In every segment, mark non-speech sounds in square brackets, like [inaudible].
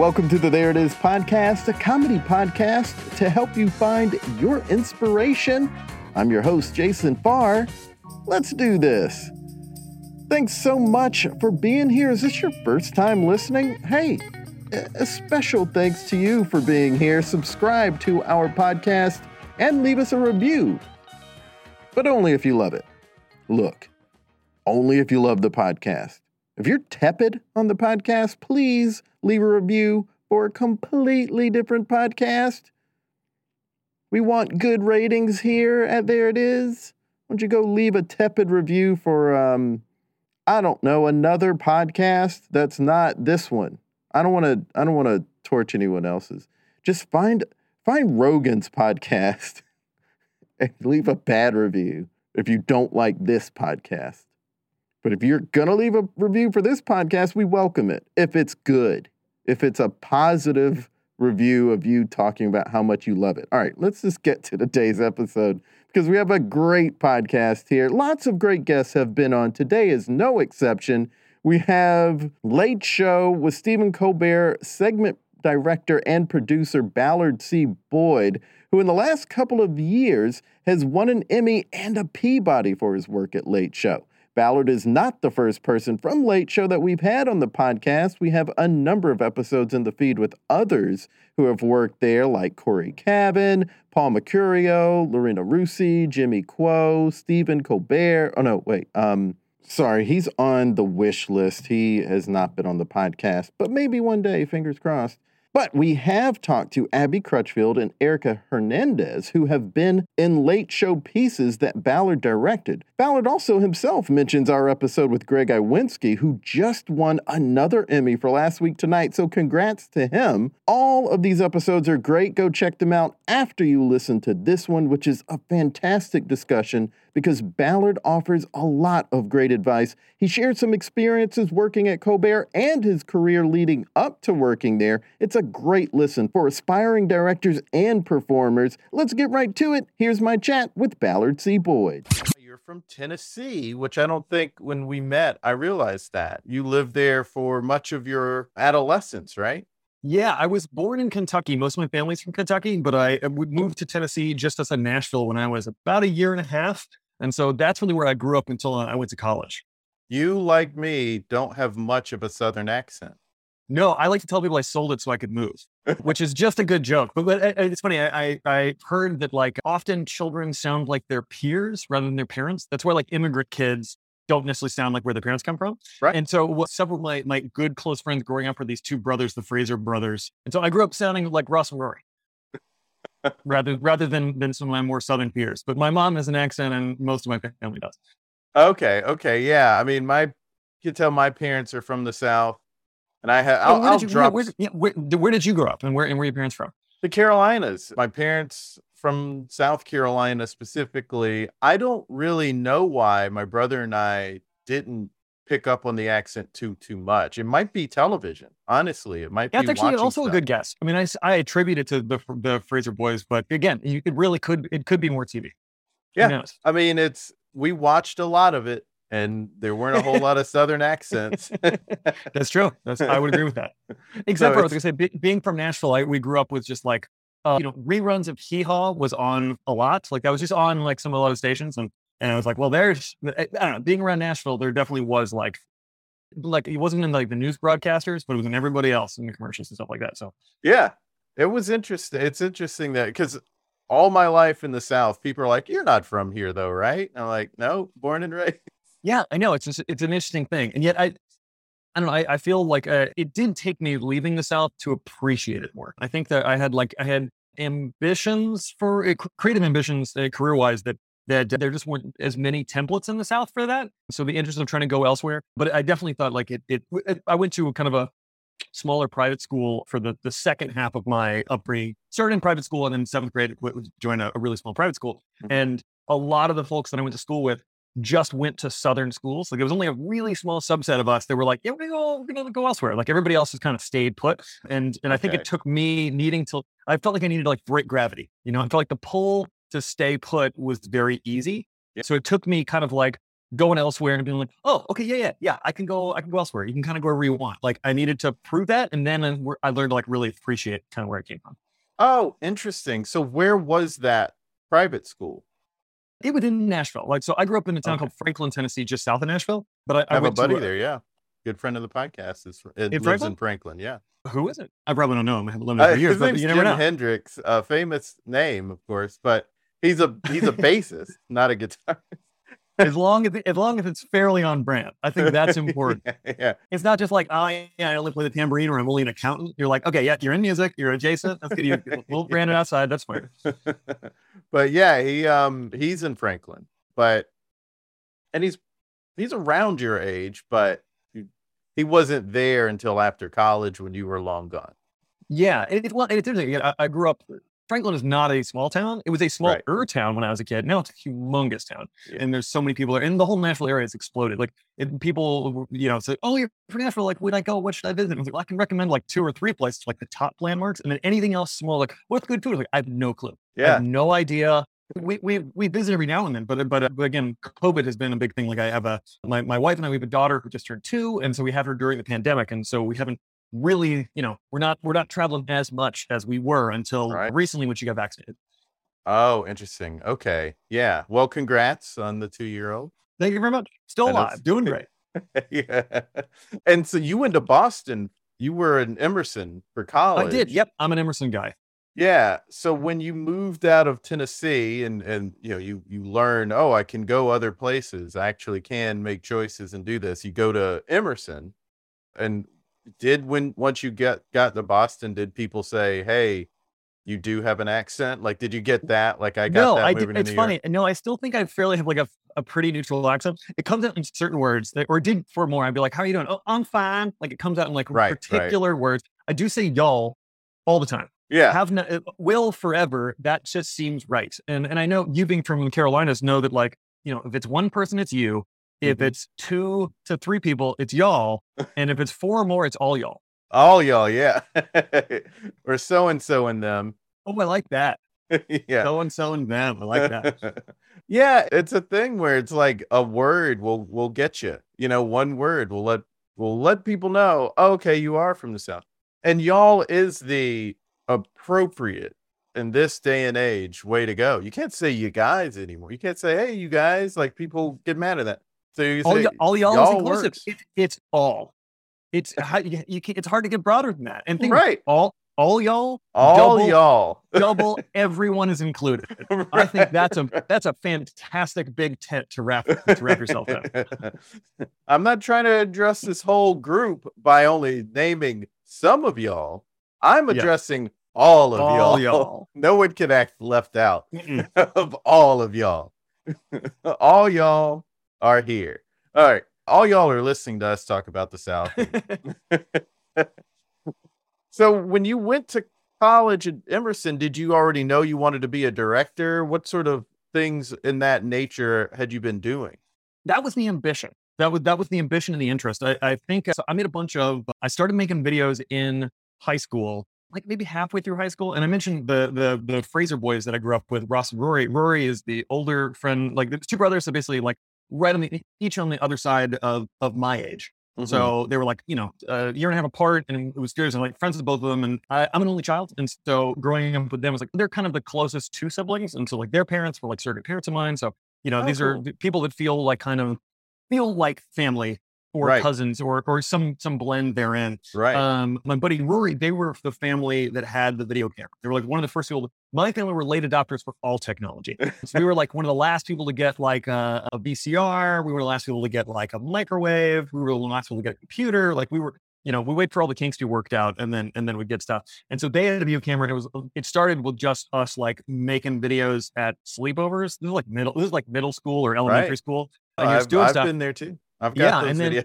Welcome to the There It Is podcast, a comedy podcast to help you find your inspiration. I'm your host, Jason Farr. Let's do this. Thanks so much for being here. Is this your first time listening? Hey, a special thanks to you for being here. Subscribe to our podcast and leave us a review, but only if you love it. Look, only if you love the podcast. If you're tepid on the podcast, please leave a review for a completely different podcast. We want good ratings here at There It Is. Why don't you go leave a tepid review for, um, I don't know, another podcast that's not this one. I don't want to. I don't want to torch anyone else's. Just find find Rogan's podcast [laughs] and leave a bad review if you don't like this podcast. But if you're going to leave a review for this podcast, we welcome it. If it's good, if it's a positive review of you talking about how much you love it. All right, let's just get to today's episode because we have a great podcast here. Lots of great guests have been on. Today is no exception. We have Late Show with Stephen Colbert, segment director and producer Ballard C. Boyd, who in the last couple of years has won an Emmy and a Peabody for his work at Late Show. Ballard is not the first person from Late Show that we've had on the podcast. We have a number of episodes in the feed with others who have worked there, like Corey Cavan, Paul Mecurio, Lorena Rusi, Jimmy Quo, Stephen Colbert. Oh, no, wait. Um, sorry, he's on the wish list. He has not been on the podcast, but maybe one day, fingers crossed. But we have talked to Abby Crutchfield and Erica Hernandez, who have been in late show pieces that Ballard directed. Ballard also himself mentions our episode with Greg Iwinski, who just won another Emmy for last week tonight. So congrats to him. All of these episodes are great. Go check them out after you listen to this one, which is a fantastic discussion because Ballard offers a lot of great advice. He shared some experiences working at Colbert and his career leading up to working there. It's a great listen for aspiring directors and performers. Let's get right to it. Here's my chat with Ballard C. Boyd. You're from Tennessee, which I don't think when we met I realized that. You lived there for much of your adolescence, right? Yeah, I was born in Kentucky. Most of my family's from Kentucky, but I uh, moved to Tennessee just as a Nashville when I was about a year and a half. And so that's really where I grew up until I went to college. You, like me, don't have much of a Southern accent. No, I like to tell people I sold it so I could move, which is just a good joke. But, but uh, uh, it's funny. I, I, I heard that like often children sound like their peers rather than their parents. That's why like immigrant kids don't necessarily sound like where their parents come from. Right. And so what, several of my, my good close friends growing up were these two brothers, the Fraser brothers. And so I grew up sounding like Ross and Rory rather rather than than some of my more southern peers. But my mom has an accent, and most of my family does. Okay, okay, yeah. I mean, my you can tell my parents are from the south, and I have. Oh, I'll, where, I'll did you, drop where, where, where, where, did you grow up, and where and where are your parents from? The Carolinas. My parents from South Carolina specifically. I don't really know why my brother and I didn't pick up on the accent too too much. It might be television. Honestly, it might yeah, be. That's actually also stuff. a good guess. I mean, I, I attribute it to the the Fraser boys, but again, you it really could it could be more TV. Yeah, I mean, it's we watched a lot of it, and there weren't a whole lot of [laughs] Southern accents. [laughs] That's true. That's I would agree with that. Except for I was gonna say, be, being from Nashville, I, we grew up with just like uh, you know reruns of Hee Haw was on a lot. Like that was just on like some of a lot of stations, and and I was like, well, there's I don't know. Being around Nashville, there definitely was like like it wasn't in like the news broadcasters, but it was in everybody else in the commercials and stuff like that. So yeah, it was interesting. It's interesting that because all my life in the South, people are like, "You're not from here, though, right?" And I'm like, "No, born and raised." Yeah, I know it's just, it's an interesting thing, and yet I. I don't know. I, I feel like uh, it didn't take me leaving the South to appreciate it more. I think that I had like I had ambitions for uh, creative ambitions, uh, career wise, that that there just weren't as many templates in the South for that. So the interest of trying to go elsewhere. But I definitely thought like it, it, it I went to kind of a smaller private school for the, the second half of my upbringing. Started in private school and then seventh grade joined a, a really small private school. Mm-hmm. And a lot of the folks that I went to school with just went to Southern schools. Like it was only a really small subset of us that were like, yeah, we're gonna go, we're gonna go elsewhere. Like everybody else has kind of stayed put. And and I think it took me needing to I felt like I needed to like break gravity. You know, I felt like the pull to stay put was very easy. Yeah. So it took me kind of like going elsewhere and being like, oh, okay, yeah, yeah, yeah, I can go, I can go elsewhere. You can kind of go wherever you want. Like I needed to prove that, and then uh, I learned to like really appreciate kind of where it came from. Oh, interesting. So where was that private school? It was in Nashville. Like so, I grew up in a town okay. called Franklin, Tennessee, just south of Nashville. But I, I have a buddy there. Yeah, good friend of the podcast is it in lives Franklin? in Franklin. Yeah. Who is it? I probably don't know him. I haven't lived there for uh, years, but you never Jim know. Hendrix, a famous name, of course, but he's a he's a [laughs] bassist, not a guitarist as long as as long as it's fairly on brand. I think that's [laughs] important. yeah, yeah, It's not just like, oh yeah, I only play the tambourine or I'm only an accountant. You're like, okay, yeah, you're in music, you're adjacent. That's good. [laughs] We'll brand it outside. That's fine. but yeah, he um he's in Franklin, but and he's he's around your age, but he wasn't there until after college when you were long gone. Yeah, it, it, well, it's interesting. I, I grew up Franklin is not a small town. It was a smaller right. town when I was a kid. Now it's a humongous town, yeah. and there's so many people there, and the whole Nashville area has exploded. Like it, people, you know, say, "Oh, you're from Nashville. Like, would I go? What should I visit?" I was like, well, "I can recommend like two or three places, like the top landmarks, and then anything else small. Like, what's good food?" like, I have no clue. Yeah, I have no idea. We we we visit every now and then, but but, uh, but again, COVID has been a big thing. Like I have a my my wife and I we have a daughter who just turned two, and so we had her during the pandemic, and so we haven't really, you know, we're not we're not traveling as much as we were until right. recently when she got vaccinated. Oh, interesting. Okay. Yeah. Well, congrats on the two year old. Thank you very much. Still alive, doing great. [laughs] yeah. And so you went to Boston. You were in Emerson for college. I did. Yep. I'm an Emerson guy. Yeah. So when you moved out of Tennessee and and you know you you learn, oh, I can go other places. I actually can make choices and do this. You go to Emerson. And did when once you get got to Boston, did people say, "Hey, you do have an accent"? Like, did you get that? Like, I got no, that. I did. It's funny. No, I still think I fairly have like a, a pretty neutral accent. It comes out in certain words, that, or did for more. I'd be like, "How are you doing?" "Oh, I'm fine." Like, it comes out in like right, particular right. words. I do say y'all all the time. Yeah, have no, uh, will forever. That just seems right. And and I know you being from the Carolinas know that like you know if it's one person, it's you. If mm-hmm. it's two to three people, it's y'all. [laughs] And if it's four or more, it's all y'all. All y'all, yeah. [laughs] or so and so and them. Oh, I like that. [laughs] yeah. So and so and them. I like that. yeah, it's a thing where it's like a word will will get you. You know, one word will let will let people know, oh, okay, you are from the South. And y'all is the appropriate in this day and age way to go. You can't say you guys anymore. You can't say, hey, you guys. Like people get mad at that. So you all, y- all y'all, y'all is inclusive. It, it's all. It's you, you it's hard to get broader than that. And think right, all all y'all, all double, y'all, [laughs] double. Everyone is included. Right. I think that's a that's a fantastic big tent to wrap to wrap yourself in. [laughs] I'm not trying to address this whole group by only naming some of y'all. I'm addressing yeah. all of all y'all. y'all. [laughs] No one can act left out of all of y'all. all y'all are here. All right. All y'all are listening to us talk about the South. [laughs] [laughs] so when you went to college at Emerson, did you already know you wanted to be a director? What sort of things in that nature had you been doing? That was the ambition. That was that was the ambition and the interest. I, I think so I made a bunch of. I started making videos in high school, like maybe halfway through high school. And I mentioned the the the Fraser boys that I grew up with, Ross and Rory. Rory is the older friend, like the two brothers. So basically, like right on the each on the other side of of my age. Mm-hmm. So they were like, you know, a year and a half apart, and it was good. I'm like friends with both of them, and I, am an only child, and so growing up with them was like they're kind of the closest two siblings, and so like their parents were like surrogate parents of mine. So you know, oh, these cool. are people that feel like kind of feel like family or right. cousins or or some some blend therein. Right. Um, my buddy Rory, they were the family that had the video camera. They were like one of the first people. My family were late adopters for all technology. so we [laughs] were like one of the last people to get like uh, a, a, VCR. We were the last people to get like a microwave. We were the last people to get a computer. Like we were, you know, we wait for all the kinks to be worked out and then and then we get stuff. And so they had a video camera and it was um, it started with just us like making videos at sleepovers. This is like middle this is like middle school or elementary right. school. Oh, I've, I've been there too. I've got yeah, those and videos.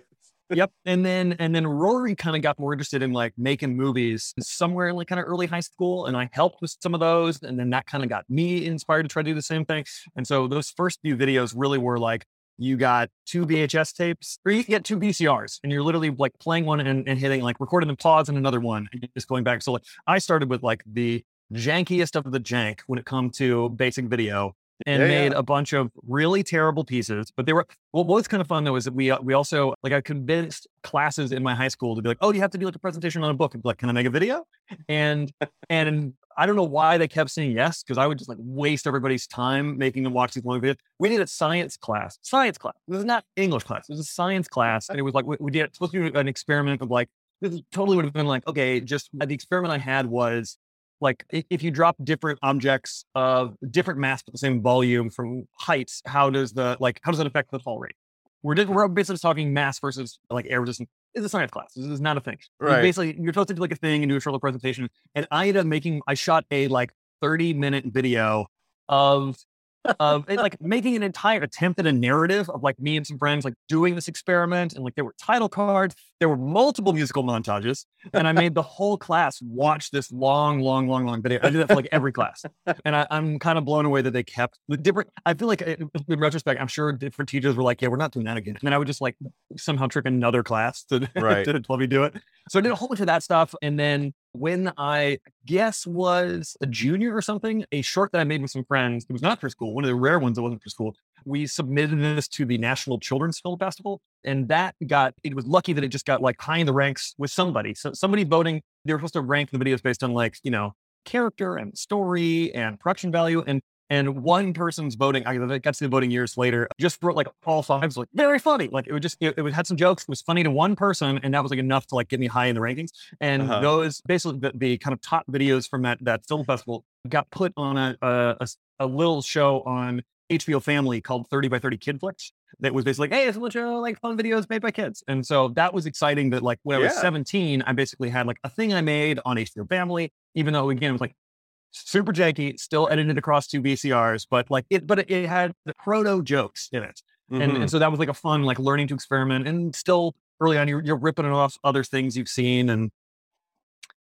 Yep. And then and then Rory kind of got more interested in like making movies somewhere in like kind of early high school. And I helped with some of those. And then that kind of got me inspired to try to do the same thing. And so those first few videos really were like you got two VHS tapes, or you get two VCRs, and you're literally like playing one and, and hitting like recording the pause and another one, and just going back. So like I started with like the jankiest of the jank when it come to basic video and yeah, made yeah. a bunch of really terrible pieces. But they were what was kind of fun though is that we uh, we also like I convinced classes in my high school to be like, oh, you have to do like a presentation on a book. And be like, can I make a video? And [laughs] and I don't know why they kept saying yes because I would just like waste everybody's time making them watch these long videos. We did a science class, science class. This is not English class. It was a science class, and it was like we, we did supposed to do an experiment of like this totally would have been like okay, just uh, the experiment I had was like if you drop different objects of different mass but the same volume from heights, how does the like how does it affect the fall rate? We're just, we're basically talking mass versus like air resistance. It's a science class. This is not a thing. Right. You basically, you're supposed to do like a thing and do a short presentation. And I ended up making. I shot a like 30 minute video of of it, like making an entire attempt at a narrative of like me and some friends like doing this experiment and like there were title cards there were multiple musical montages and i made the whole class watch this long long long long video i did that for like every class and I, am kind of blown away that they kept the different i feel like in retrospect i'm sure different teachers were like yeah we're not doing that again and then i would just like somehow trick another class to, [laughs] right. to let me do it so i did a whole bunch of that stuff and then when I guess was a junior or something, a short that I made with some friends. It was not for school, one of the rare ones that wasn't for school. We submitted this to the National Children's Film Festival, and that got. It was lucky that it just got like high in the ranks with somebody. So somebody voting. They were supposed to rank the videos based on like you know character and story and production value, and and one person's voting, I got to the voting years later, just wrote like all fives, like very funny. Like it would just, it, it had some jokes. It was funny to one person. And that was like enough to like get me high in the rankings. And uh-huh. those basically the, the, kind of top videos from that, that film festival got put on a, a, a little show on HBO Family called 30 by 30 Kid Flicks that was basically like, hey, it's a bunch of like fun videos made by kids. And so that was exciting that like when I was 17, I basically had like a thing I made on HBO Family, even though again, it was like super janky, still edited across two VCRs, but like it, but it, had the proto jokes in it. Mm-hmm. And, and mm-hmm. so that was like a fun, like learning to experiment and still early on, you're, you're ripping it off other things you've seen. And,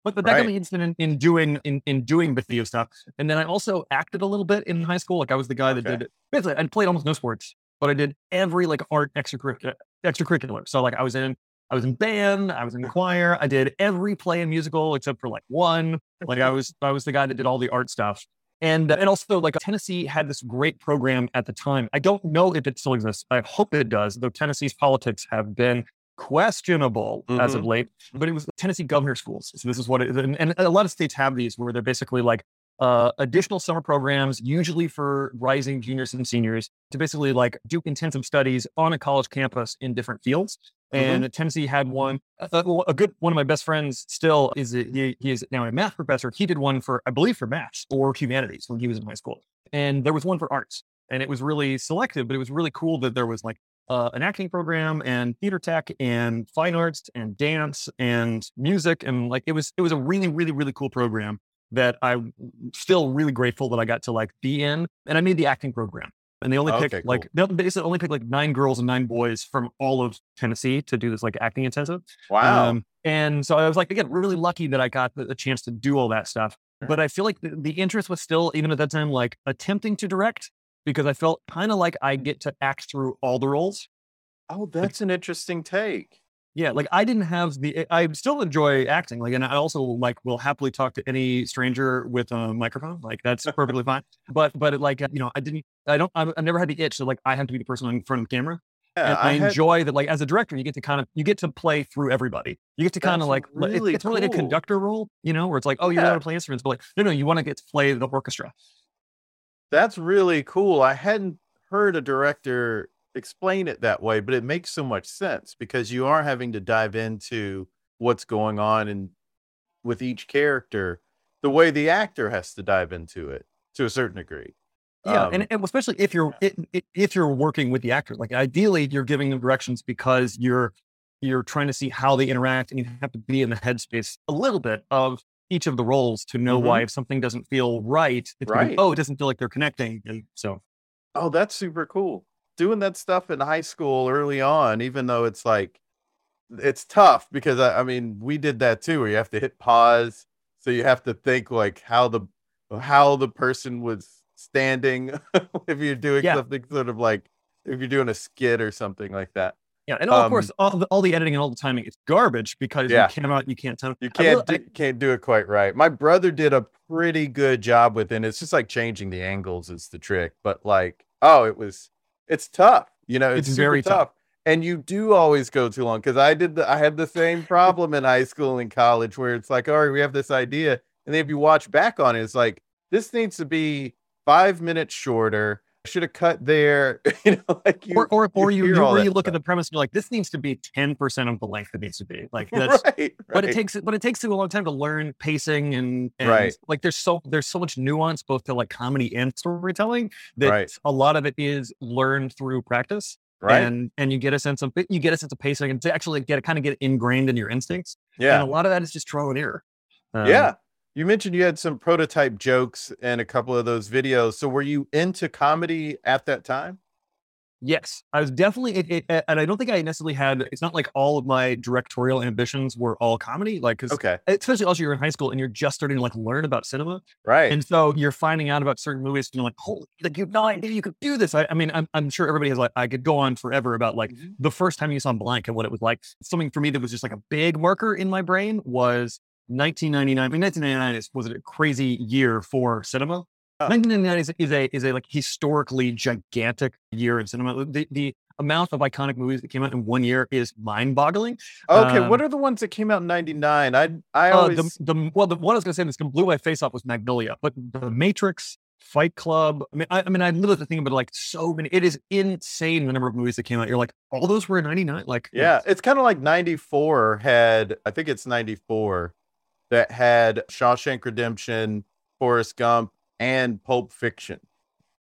but, but that right. got me interested in, in doing, in, in doing video stuff. And then I also acted a little bit in high school. Like I was the guy that okay. did, basically I played almost no sports, but I did every like art extracurricular, extracurricular. So like I was in I was in band, I was in [laughs] choir, I did every play and musical except for like one. Like I was [laughs] I was the guy that did all the art stuff. And and also like Tennessee had this great program at the time. I don't know if it still exists. I hope it does, though Tennessee's politics have been questionable mm-hmm. as of mm-hmm. late. But it was Tennessee governor schools. So this is what it is. And, and a lot of states have these where they're basically like uh, additional summer programs, usually for rising juniors and seniors, to basically like do intensive studies on a college campus in different fields. And mm-hmm. Tennessee had one. A, a, good one of my best friends still is a, he, he is now a math professor. He did one for I believe for math or humanities when he was in high school, and there was one for arts, and it was really selective, but it was really cool that there was like uh, an acting program and theater tech and fine arts and dance and music and like it was it was a really really really cool program that I'm still really grateful that I got to like be in. And I made the acting program. And they only picked okay, like they basically only picked like nine girls and nine boys from all of Tennessee to do this like acting intensive. Wow. Um, and so I was like, again, really lucky that I got the, chance to do all that stuff. But I feel like the, the interest was still, even at that time, like attempting to direct because I felt kind of like I get to act through all the roles. Oh, that's an interesting take. Yeah, like I didn't have the. Eh, I still enjoy acting, like, and I also like will happily talk to any stranger with a microphone. Like that's perfectly fine. But but like uh, you know, I didn't. I don't. I, I never had the itch. So like I have to be the person in front of the camera. Yeah, I, I had, enjoy that. Like as a director, you get to kind of you get to play through everybody. You get to kind of like really it's, it's really a conductor role, you know, where it's like, oh, you yeah. how to play instruments, but like no, no, you want to get to play the orchestra. That's really cool. I hadn't heard a director explain it that way, but it makes so much sense because you are having to dive into what's going on and with each character the way the actor has to dive into it to a certain degree. Yeah, um, and, and, especially if you're if you're working with the actor, like ideally you're giving them directions because you're you're trying to see how they interact, and you have to be in the headspace a little bit of each of the roles to know mm-hmm. why if something doesn't feel right, it's right. oh, it doesn't feel like they're connecting. And so, oh, that's super cool doing that stuff in high school early on, even though it's like it's tough because I, I mean we did that too where you have to hit pause so you have to think like how the how the person was standing [laughs] if you're doing Yeah. something sort of like if you're doing a skit or something like that Yeah, and of Um, course, all the, all the editing and all the timing is garbage because Yeah. you cannot, you can't tell. you can't do, can't do it quite right my brother did a pretty good job with it it's just like changing the angles is the trick but like oh it was it's tough you know it's, It's very tough. and you do always go too long because i did the, i had the same problem in high school and college where it's like all right we have this idea and then if you watch back on it it's like this needs to be five minutes shorter should have cut there [laughs] you know like you or or, or you, you, all or that you look at the premise and you're like, this needs to be ten percent of the length it needs to be. Like [laughs] that's, right, but it right. takes but it takes you a long time to learn pacing and, and Right. like there's so there's so much nuance both to like comedy and storytelling that Right. a lot of it is learned through practice. right And and you get a sense of you get a sense of pacing and to actually get kind of get ingrained in your instincts. yeah And a lot of that is just trial and error. Um, yeah. You mentioned you had some prototype jokes in a couple of those videos. So were you into comedy at that time? Yes, I was definitely, it, it, and I don't think I necessarily had. It's not like all of my directorial ambitions were all comedy, like because Okay. especially also you're in high school and you're just starting to like learn about cinema, Right. and so you're finding out about certain movies and you're like, holy, like you have no idea you could do this. I, I mean, I'm, I'm sure everybody has like, I could go on forever about like Mhm. the first time you saw Blank and what it was like. Something for me that was just like a big marker in my brain was 1999. I mean, 1999 is, was a crazy year for cinema. Oh. 1999 is, is a is a like historically gigantic year in cinema. The the amount of iconic movies that came out in one year is mind-boggling. Okay. um, what are the ones that came out in 99? I, I Uh, always, the, the well, the one I was going to say this blew my face off was Magnolia, but The Matrix, Fight Club. I mean, I, I mean, I literally think about like so many. It is insane the number of movies that came out. You're like, all those were in '99. Like, yeah, it's kind of like 94 had, I think it's 94 that had Shawshank Redemption, Forrest Gump, and Pulp Fiction.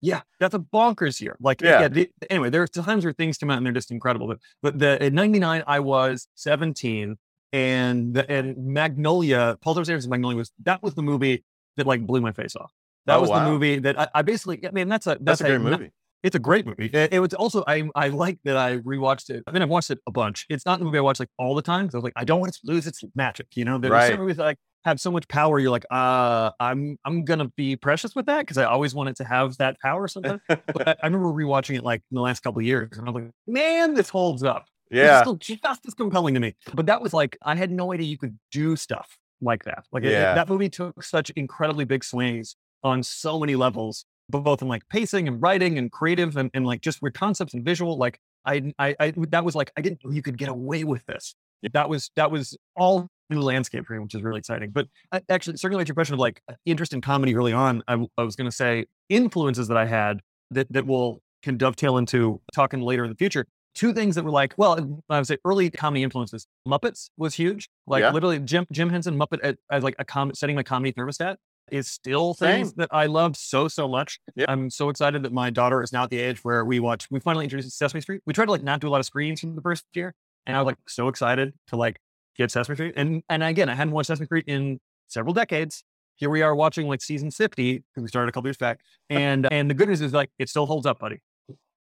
Yeah, that's a bonkers year. Like, Yeah. yeah. the, anyway, there are times where things come out and they're just incredible. But but the in '99, I was 17, and the, and Magnolia, Paul Thomas Anderson's Magnolia was that was the movie that like blew my face off. That Oh, was wow. the movie that I, I basically. I mean, that's a That's, that's, a great not- movie. It's a great movie. It, it was also I I like that I rewatched it. I mean, I've watched it a bunch. It's not the movie I watch like all the time. 'cause I was like, I don't want it to lose its magic. You know, there's Right. some movies that like have so much power. You're like, uh, I'm I'm gonna be precious with that because I always wanted to have that power sometimes. but I, [laughs] I remember rewatching it like in the last couple of years, and I was like, man, this holds up. Yeah. still just as compelling to me. But that was like, I had no idea you could do stuff like that. Like it- it- that movie took such incredibly big swings on so many levels, both in like pacing and writing and creative and, and like just weird concepts and visual. Like I, I, I, that was like, I didn't know you could get away with this. That was, that was all new landscape for me, which is really exciting. But uh, actually, circling back to your question of like uh, interest in comedy early on, I was going to say influences that I had that, that will can dovetail into talking later in the future two things that were like, well, uh, I would say early comedy influences. Muppets was huge. Like Yeah. literally Jim Jim Henson Muppet as, as like a com- setting my comedy thermostat is still things Same. that I loved so so much. Yep. I'm so excited that my daughter is now at the age where we watch. We finally introduced Sesame Street. We tried to like not do a lot of screens from the first year, and I was like so excited to like get Sesame Street. And and again, I hadn't watched Sesame Street in several decades. Here we are watching like season 50 because we started a couple years back. [laughs] And and the good news is like it still holds up, buddy.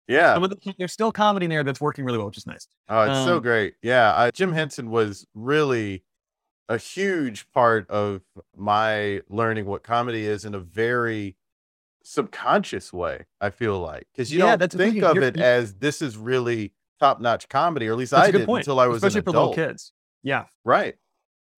Yeah. Some of the, there's still comedy in there that's working really well, which is nice. Oh, it's so Um, great. Yeah. I, Jim Henson was really a huge part of my learning what comedy is in a very subconscious way, I feel like. Because you Yeah, don't think of you're- it as this is really top notch comedy, or at least I a did point, until I was especially an for adult. little kids. Yeah, Right.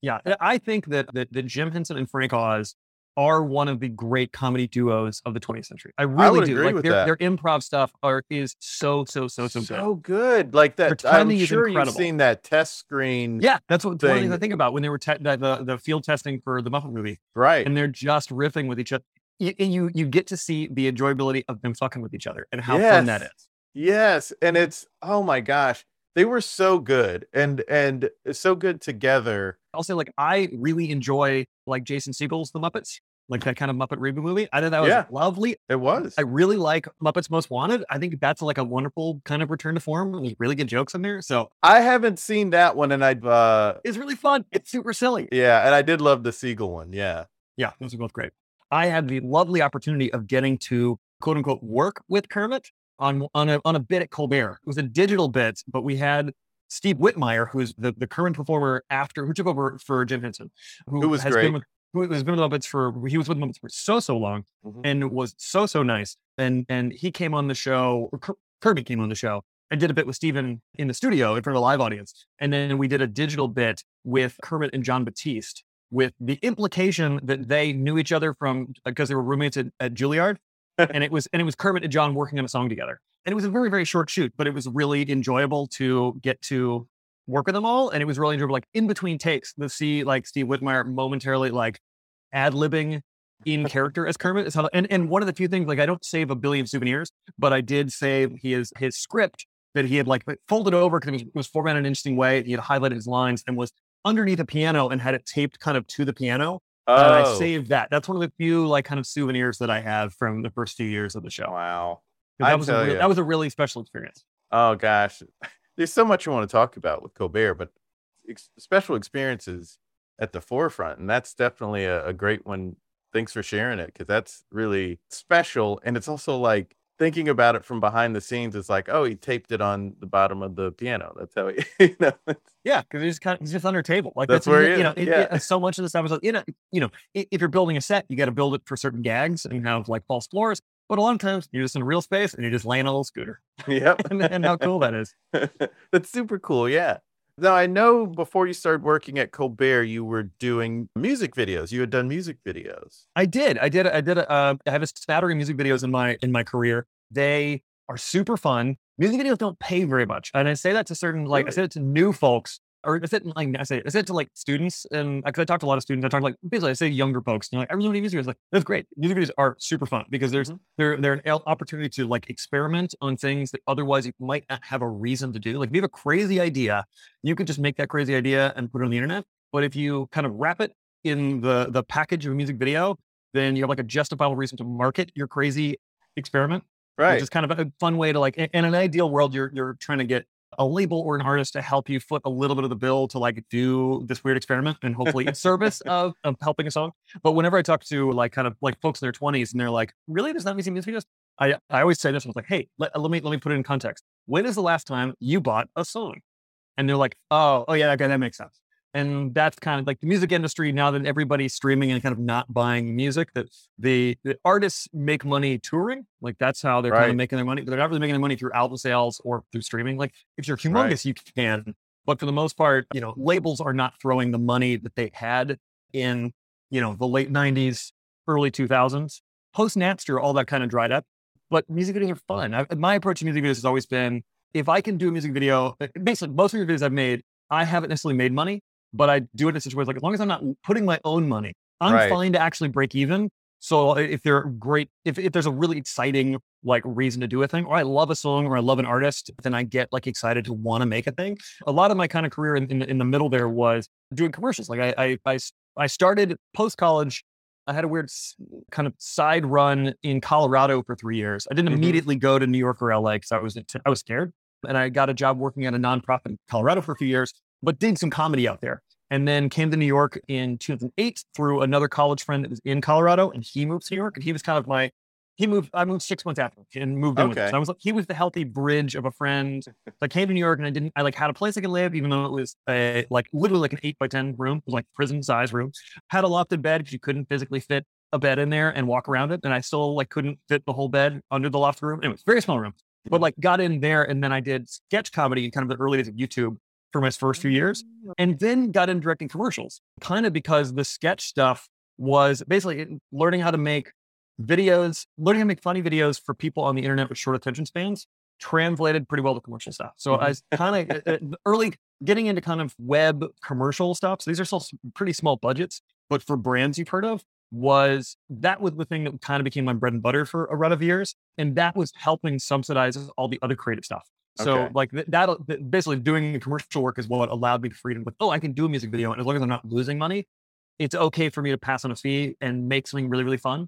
yeah. I- I think that, that that Jim Henson and Frank Oz are one of the great comedy duos of the 20th century. I really would do. like their their improv stuff are is so so so so, good. So good. Like that. I'm sure you've seen that test screen. Yeah, that's what one of the things. I think about when they were te- the, the the field testing for the Muppet movie, Right. and they're just riffing with each other. You, you you get to see the enjoyability of them fucking with each other and how fun that is. Yes, and it's oh my gosh, they were so good and and so good together. I'll say like I really enjoy like Jason Segel's The Muppets, like that kind of Muppet reboot movie. I thought that was Yeah. lovely. It was. I really like Muppets Most Wanted. I think that's like a wonderful kind of return to form. There's really good jokes in there, so I haven't seen that one, and I uh it's really fun. It's super silly. yeah, and I did love the Segel one. Yeah. Yeah, those are both great. I had the lovely opportunity of getting to quote unquote work with Kermit on on a on a bit at Colbert. It was a digital bit, but we had Steve Whitmire, who's the, the current performer after who took over for Jim Henson, who, who was has great. been with who has been with Muppets for he was with Muppets for so so long mm-hmm. and was so so nice. And and he came on the show, or Kirby came on the show and did a bit with Stephen in the studio in front of a live audience. And then we did a digital bit with Kermit and Jon Batiste with the implication that they knew each other from because they were roommates at, at Juilliard. [laughs] and it was and it was Kermit and Jon working on a song together. And it was a very, very short shoot, but it was really enjoyable to get to work with them all. And it was really enjoyable, like in between takes, to see like Steve Whitmire momentarily like ad libbing in [laughs] character as Kermit. Is how, and, and one of the few things, like I don't save a billion souvenirs, but I did save his his script that he had like folded over because it was, was formatted in an interesting way. He had highlighted his lines and was underneath a piano and had it taped kind of to the piano. Oh. And I oh. saved that. That's one of the few like kind of souvenirs that I have from the first few years of the show. Wow. That was, a, that was a really special experience. Oh gosh. There's so much you want to talk about with Colbert, but ex- special experiences at the forefront. And that's definitely a, a great one. Thanks for sharing it because that's really special. And it's also like thinking about it from behind the scenes, it's like, oh, he taped it on the bottom of the piano. That's how he, [laughs] you know. Yeah, because he's kind of he's just under table. Like that's, that's where he you know. It, yeah. It, so much of the stuff is like, you know, you know, if you're building a set, you got to build it for certain gags and have like false floors. But a lot of times you're just in real space and you're just laying on a little scooter. Yep. [laughs] and, and how cool that is. [laughs] that's super cool. Yeah. Now I know before you started working at Colbert, you were doing music videos. You had done music videos. I did. I did. I did. Uh, I have a smattering of music videos in my in my career. They are super fun. Music videos don't pay very much. And I say that to certain, like, really? I say it to new folks, or I said, like, I say, I said to like students, and because I talk to a lot of students, I talk like, basically, I say younger folks, and like, I really want music videos. Like, that's great. Music videos are super fun because there's, mm-hmm. they're, they're an opportunity to like experiment on things that otherwise you might not have a reason to do. Like, if you have a crazy idea, you could just make that crazy idea and put it on the internet. But if you kind of wrap it in the the package of a music video, then you have like a justifiable reason to market your crazy experiment right? Which is kind of a fun way to like. In an ideal world, you're you're trying to get a label or an artist to help you foot a little bit of the bill to like do this weird experiment and hopefully in service [laughs] of, of helping a song. But whenever I talk to like kind of like folks in their 20s and they're like, really, there's not many music videos. I, I always say this, I was like, hey, let, let me let me put it in context. When is the last time you bought a song? And they're like, oh, oh yeah, okay, that makes sense. And that's kind of like the music industry now that everybody's streaming and kind of not buying music, that the, the artists make money touring. Like that's how they're right. kind of making their money. They're not really making their money through album sales or through streaming. Like if you're humongous, right. you can. But for the most part, you know, labels are not throwing the money that they had in, you know, the late 90s, early 2000s. Post Napster, all that kind of dried up. But music videos are fun. I, my approach to music videos has always been if I can do a music video, basically most of the videos I've made, I haven't necessarily made money, but I do it in a situation like as long as I'm not putting my own money, I'm right. fine to actually break even. So if they're great, if, if there's a really exciting like reason to do a thing, or I love a song or I love an artist, then I get like excited to want to make a thing. A lot of my kind of career in, in, in the middle there was doing commercials. Like I, I, I, I started post college. I had a weird kind of side run in Colorado for three years. I didn't mm-hmm. immediately go to New York or LA because I was I was scared, and I got a job working at a nonprofit in Colorado for a few years but did some comedy out there. And then came to New York in 2008 through another college friend that was in Colorado, and he moved to New York. And he was kind of my, he moved, I moved six months after and moved in okay. with him. So I was like, he was the healthy bridge of a friend. So I came to New York and I didn't, I like had a place I could live, even though it was a, like literally like an eight by 10 room, it was like prison size room. Had a lofted bed because you couldn't physically fit a bed in there and walk around it. And I still like couldn't fit the whole bed under the loft room. Anyway, very small room. But mm-hmm. like got in there and then I did sketch comedy in kind of the early days of YouTube for my first few years mm. and then got into directing commercials, kind of because the sketch stuff was basically learning how to make videos, learning how to make funny videos for people on the internet with short attention spans translated pretty well to commercial stuff. So mm-hmm. I was kind of uh, uh, early getting into kind of web commercial stuff. So these are still pretty small budgets, but for brands you've heard of, was that was the thing that kind of became my bread and butter for a run of years. And that was helping subsidize all the other creative stuff. So okay. like that, basically doing commercial work is what allowed me the freedom with, oh, I can do a music video. And as long as I'm not losing money, it's okay for me to pass on a fee and make something really, really fun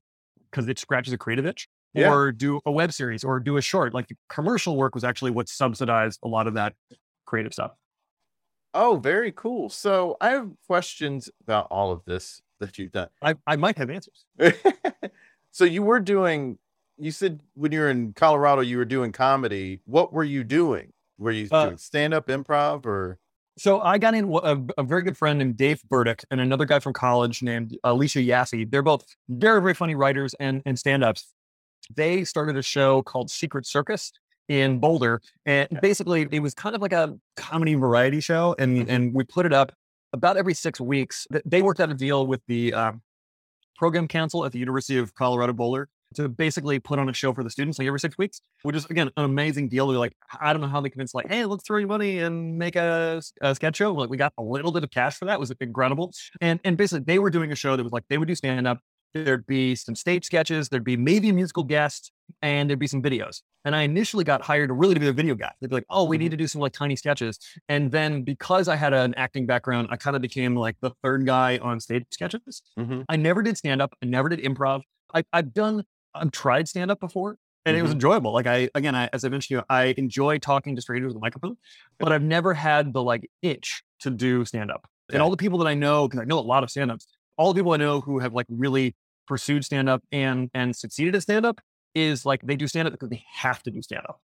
because it scratches a creative itch yeah. or do a web series or do a short. Like commercial work was actually what subsidized a lot of that creative stuff. Oh, very cool. So I have questions about all of this that you've done. I, I might have answers. [laughs] so you were doing you said when you were in Colorado, you were doing comedy. What were you doing? Were you Uh, doing stand up improv or? So I got in a, a very good friend named Dave Burdick and another guy from college named Alicia Yassi. They're both very, very funny writers and, and stand-ups. They started a show called Secret Circus in Boulder. And Okay. basically it was kind of like a comedy variety show. And, and we put it up about every six weeks. They worked out a deal with the um, program council at the University of Colorado Boulder to basically put on a show for the students like every six weeks, which is again an amazing deal. They're like, I don't know how they convinced like, hey, let's throw you money and make a sketch show. Like we got a little bit of cash for that. It was incredible. And and basically they were doing a show that was like they would do stand up. There'd be some stage sketches. There'd be maybe a musical guest, and there'd be some videos. And I initially got hired to really to be a video guy. They'd be like, "Oh, we need to do some like tiny sketches." And then because I had an acting background, I kind of became like the third guy on stage sketches. Mhm. I never did stand up. I never did improv. I've done, I've tried stand up before and it was Mhm. enjoyable. Like I, again, I, as I mentioned to you, I enjoy talking to strangers with a microphone, but I've never had the like itch to do stand up. And all the people that I know, because I know a lot of stand ups, all the people I know who have like really pursued stand up and, and succeeded at stand up is like they do stand up because they have to do stand up.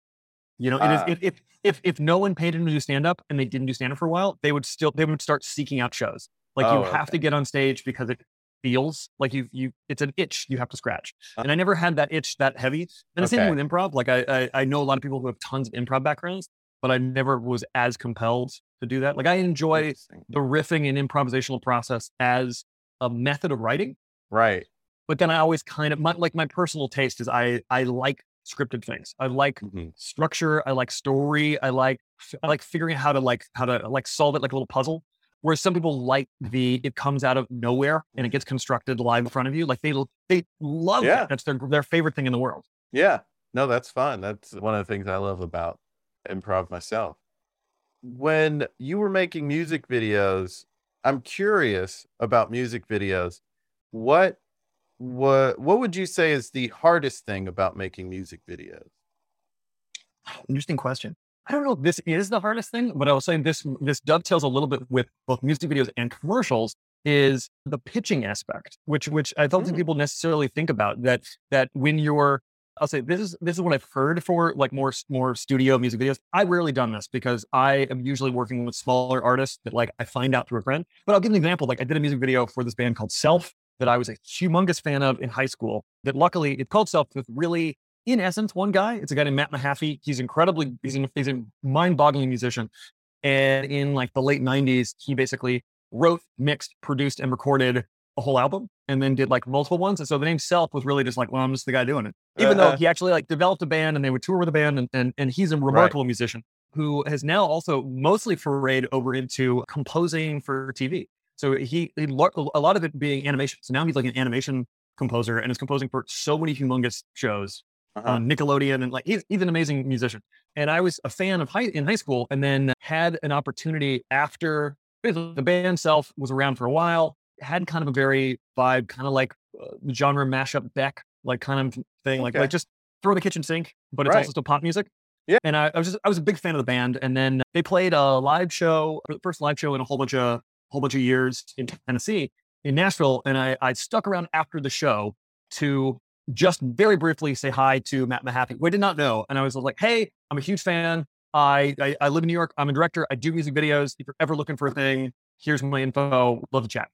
You know, it is Ah. if, if if if no one paid them to do stand up and they didn't do stand up for a while, they would still they would start seeking out shows. Like Oh, you have okay. to get on stage because it feels like you you it's an itch you have to scratch. Uh, And I never had that itch that heavy. And the same thing with improv. Like I, I I know a lot of people who have tons of improv backgrounds, but I never was as compelled to do that. Like I enjoy the riffing and improvisational process as a method of writing, Right. but then I always kind of my, like my personal taste is I I like scripted things. I like Mhm. structure. I like story. I like I like figuring out how to like how to like solve it like a little puzzle. Whereas some people like the it comes out of nowhere and it gets constructed live in front of you. Like they they love Yeah. that. That's their their favorite thing in the world. Yeah. No, that's fun. That's one of the things I love about improv myself. When you were making music videos, I'm curious about music videos. What what what would you say is the hardest thing about making music videos? Ah, interesting question. I don't know if this is the hardest thing, but I was saying this this dovetails a little bit with both music videos and commercials is the pitching aspect, which which I don't think Mm. people necessarily think about that that when you're I'll say this is this is what I've heard for like more more studio music videos. I've rarely done this because I am usually working with smaller artists that like I find out through a friend. But I'll give an example. Like I did a music video for this band called Self that I was a humongous fan of in high school. That luckily it's called Self with really in essence, one guy. It's a guy named Matt Mahaffey. He's incredibly, he's, an, he's a mind-boggling musician. And in like the late '90s, he basically wrote, mixed, produced, and recorded a whole album, and then did like multiple ones. And so the name Self was really just like, well, I'm just the guy doing it. Even though Uh-huh. he actually like developed a band, and they would tour with a band, and and, and he's a remarkable musician who has now also mostly forayed over into composing for TV. So he, he a lot of it being animation. So now he's like an animation composer and is composing for so many humongous shows Uh-huh. on Nickelodeon, and like he's, he's an amazing musician. And I was a fan of high in high school, and then had an opportunity after the band self was around for a while. Had kind of a very vibe, kind of like uh, genre mashup Beck, like kind of thing, like Okay. like just throw the kitchen sink, but it's Right. also still pop music. Yeah. And I, I was just I was a big fan of the band, and then they played a live show, the first live show in a whole bunch of whole bunch of years in Tennessee, in Nashville, and I I stuck around after the show to just very briefly say hi to Matt Mahaffey, who I did not know. And I was like, hey, I'm a huge fan. I, I, I live in New York. I'm a director. I do music videos. If you're ever looking for a thing, here's my info. Love to chat.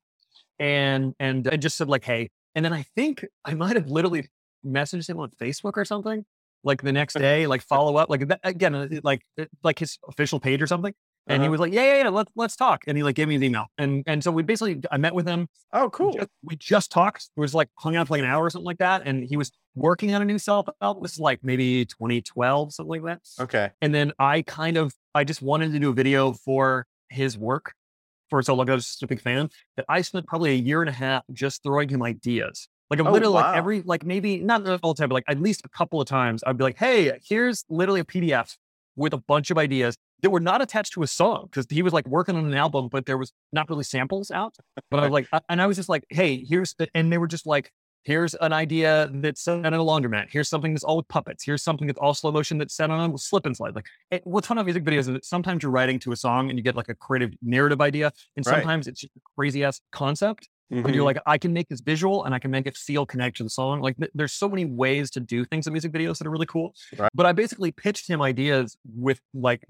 And and I just said like, hey. And then I think I might have literally messaged him on Facebook or something. Like the next [laughs] day, like follow up, like that, again, uh, like uh, like his official page or something. And he Uh-huh. was like, yeah, yeah, yeah, let's let's talk. And he like gave me his email. And and so we basically I met with him Oh, cool. just- we just talked. It was like hung out for like an hour or something like that. And he was working on a new self album. This is like maybe 2012, something like that. Okay. And then I kind of, I just wanted to do a video for his work. For so like I was just a big fan that I spent probably a year and a half just throwing him ideas. Like I'm Oh, literally wow. like every like maybe not all the time, but like at least a couple of times I'd be like, hey, here's literally a PDF with a bunch of ideas that were not attached to a song because he was like working on an album, but there was not really samples out. But I was like, I- and I was just like, hey, here's and they were just like, here's an idea that's set in a laundromat. Here's something that's all with puppets. Here's something that's all slow motion that's set on a slip and slide. Like it, what's fun about music videos is that sometimes you're writing to a song and you get like a creative narrative idea, and Right. sometimes it's just a crazy ass concept. Mm-hmm. And you're like, I can make this visual and I can make it feel connected to the song. Like th- there's so many ways to do things in music videos that are really cool. Right. But I basically pitched him ideas with like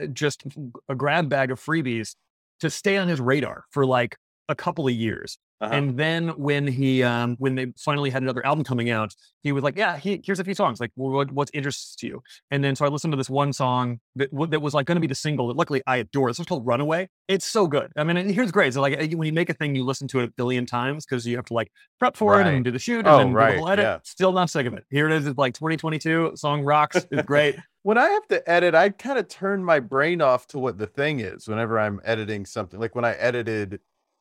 Uh, just a grab bag of freebies to stay on his radar for like a couple of years. Uh-huh. And then when he um, when they finally had another album coming out, he was like, "Yeah, he, here's a few songs. Like, what, what interests you?" And then so I listened to this one song that that was like going to be the single that luckily I adore. This was called "Runaway." It's so good. I mean, here's great. So like when you make a thing, you listen to it a billion times because you have to like prep for right. it and do the shoot and oh, then right. edit. Yeah. Still not sick of it. Here it is. It's like 2022. Song rocks. It's great. [laughs] when I have to edit, I kind of turn my brain off to what the thing is whenever I'm editing something. Like when I edited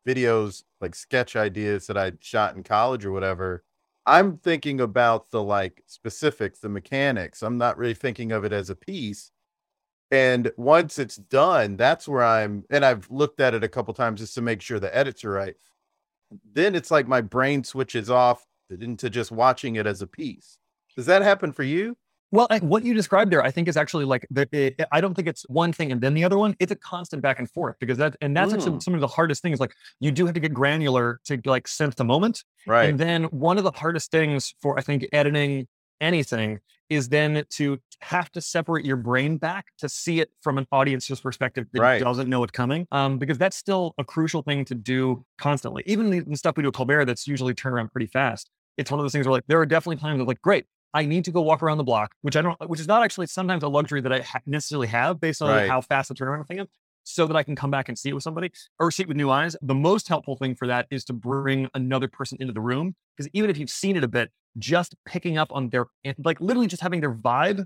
videos like sketch ideas that I shot in college or whatever, I'm thinking about the like specifics, the mechanics. I'm not really thinking of it as a piece. And once it's done, that's where I'm, and I've looked at it a couple times just to make sure the edits are right. Then it's like my brain switches off into just watching it as a piece. Does that happen for you? Well, what you described there, I think is actually like the, it, I don't think it's one thing and then the other one. It's a constant back and forth because that and that's mm. actually some of the hardest things. Like you do have to get granular to like sense the moment, right? And then one of the hardest things for I think editing anything is then to have to separate your brain back to see it from an audience's perspective that right. doesn't know it coming. Um, because that's still a crucial thing to do constantly. Even the, the stuff we do at Colbert that's usually turned around pretty fast. It's one of those things where like there are definitely times of like, great, I need to go walk around the block, which I don't, which is not actually sometimes a luxury that I ha- necessarily have based on right. how fast the turnaround thing is, so that I can come back and see it with somebody or see it with new eyes. The most helpful thing for that is to bring another person into the room because even if you've seen it a bit, just picking up on their, like literally just having their vibe,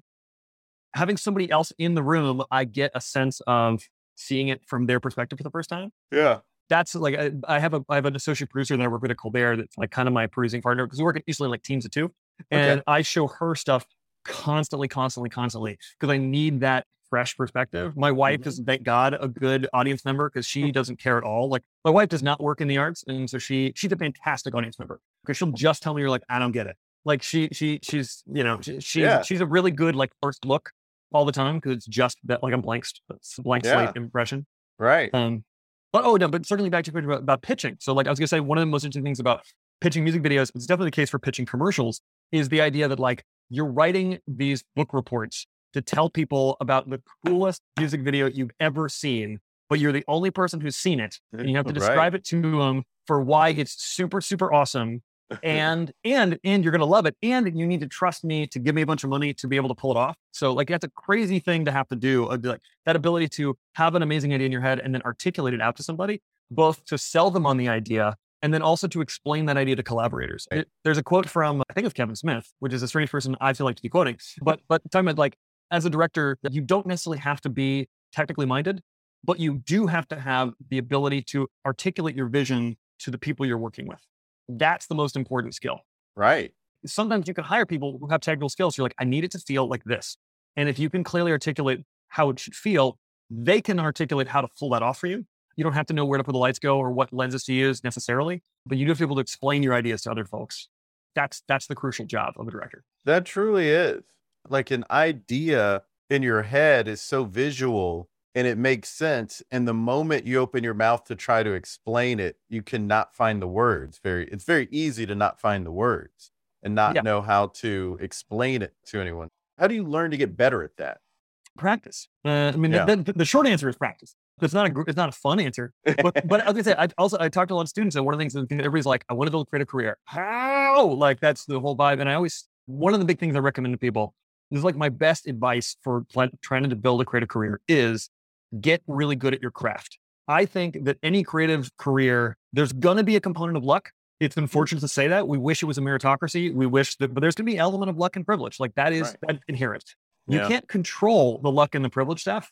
having somebody else in the room, I get a sense of seeing it from their perspective for the first time. Yeah that's like I, I, have a I have an associate producer that I work with at Colbert that's like kind of my producing partner because we work usually like teams of two. And okay. I show her stuff constantly, constantly, constantly because I need that fresh perspective. My wife mm-hmm. is, thank God, a good audience member because she mm. doesn't care at all. Like my wife does not work in the arts, and so she she's a fantastic audience member because she'll just tell me, "You're like, I don't get it." Like she she she's you know she, she's yeah. she's a really good like first look all the time because it's just that like a blank blank yeah. slate impression. Right. Um. But oh no, but certainly back to about, about pitching. So like I was gonna say, one of the most interesting things about pitching music videos, it's definitely the case for pitching commercials, is the idea that like you're writing these book reports to tell people about the coolest music video you've ever seen, but you're the only person who's seen it. And you have to describe right. it to them for why it's super, super awesome. [laughs] and and and you're gonna love it. And you need to trust me to give me a bunch of money to be able to pull it off. So like that's a crazy thing to have to do. Uh, like that ability to have an amazing idea in your head and then articulate it out to somebody, both to sell them on the idea and then also to explain that idea to collaborators. It, there's a quote from I think it's Kevin Smith, which is a strange person I feel like to be quoting, but but talking about like as a director, you don't necessarily have to be technically minded, but you do have to have the ability to articulate your vision to the people you're working with. That's the most important skill. Right. Sometimes you can hire people who have technical skills. You're like, I need it to feel like this. And if you can clearly articulate how it should feel, they can articulate how to pull that off for you. You don't have to know where to put the lights go or what lenses to use necessarily, but you do have to be able to explain your ideas to other folks. That's that's the crucial job of a director. That truly is. Like an idea in your head is so visual and it makes sense. And the moment you open your mouth to try to explain it, you cannot find the words. Very it's very easy to not find the words and not yeah. know how to explain it to anyone. How do you learn to get better at that? Practice. Uh, I mean, yeah. the, the, the short answer is practice. It's not a it's not a fun answer, but [laughs] but I was gonna say I also I talked to a lot of students and one of the things that everybody's like I want to build create a career. How? Like that's the whole vibe. And I always one of the big things I recommend to people is like my best advice for trying to build a creative career is get really good at your craft. I think that any creative career there's gonna be a component of luck. It's mm-hmm. unfortunate to say that. We wish it was a meritocracy. We wish that, but there's going to be an element of luck and privilege. Like that is right. that inherent. You yeah. can't control the luck and the privilege stuff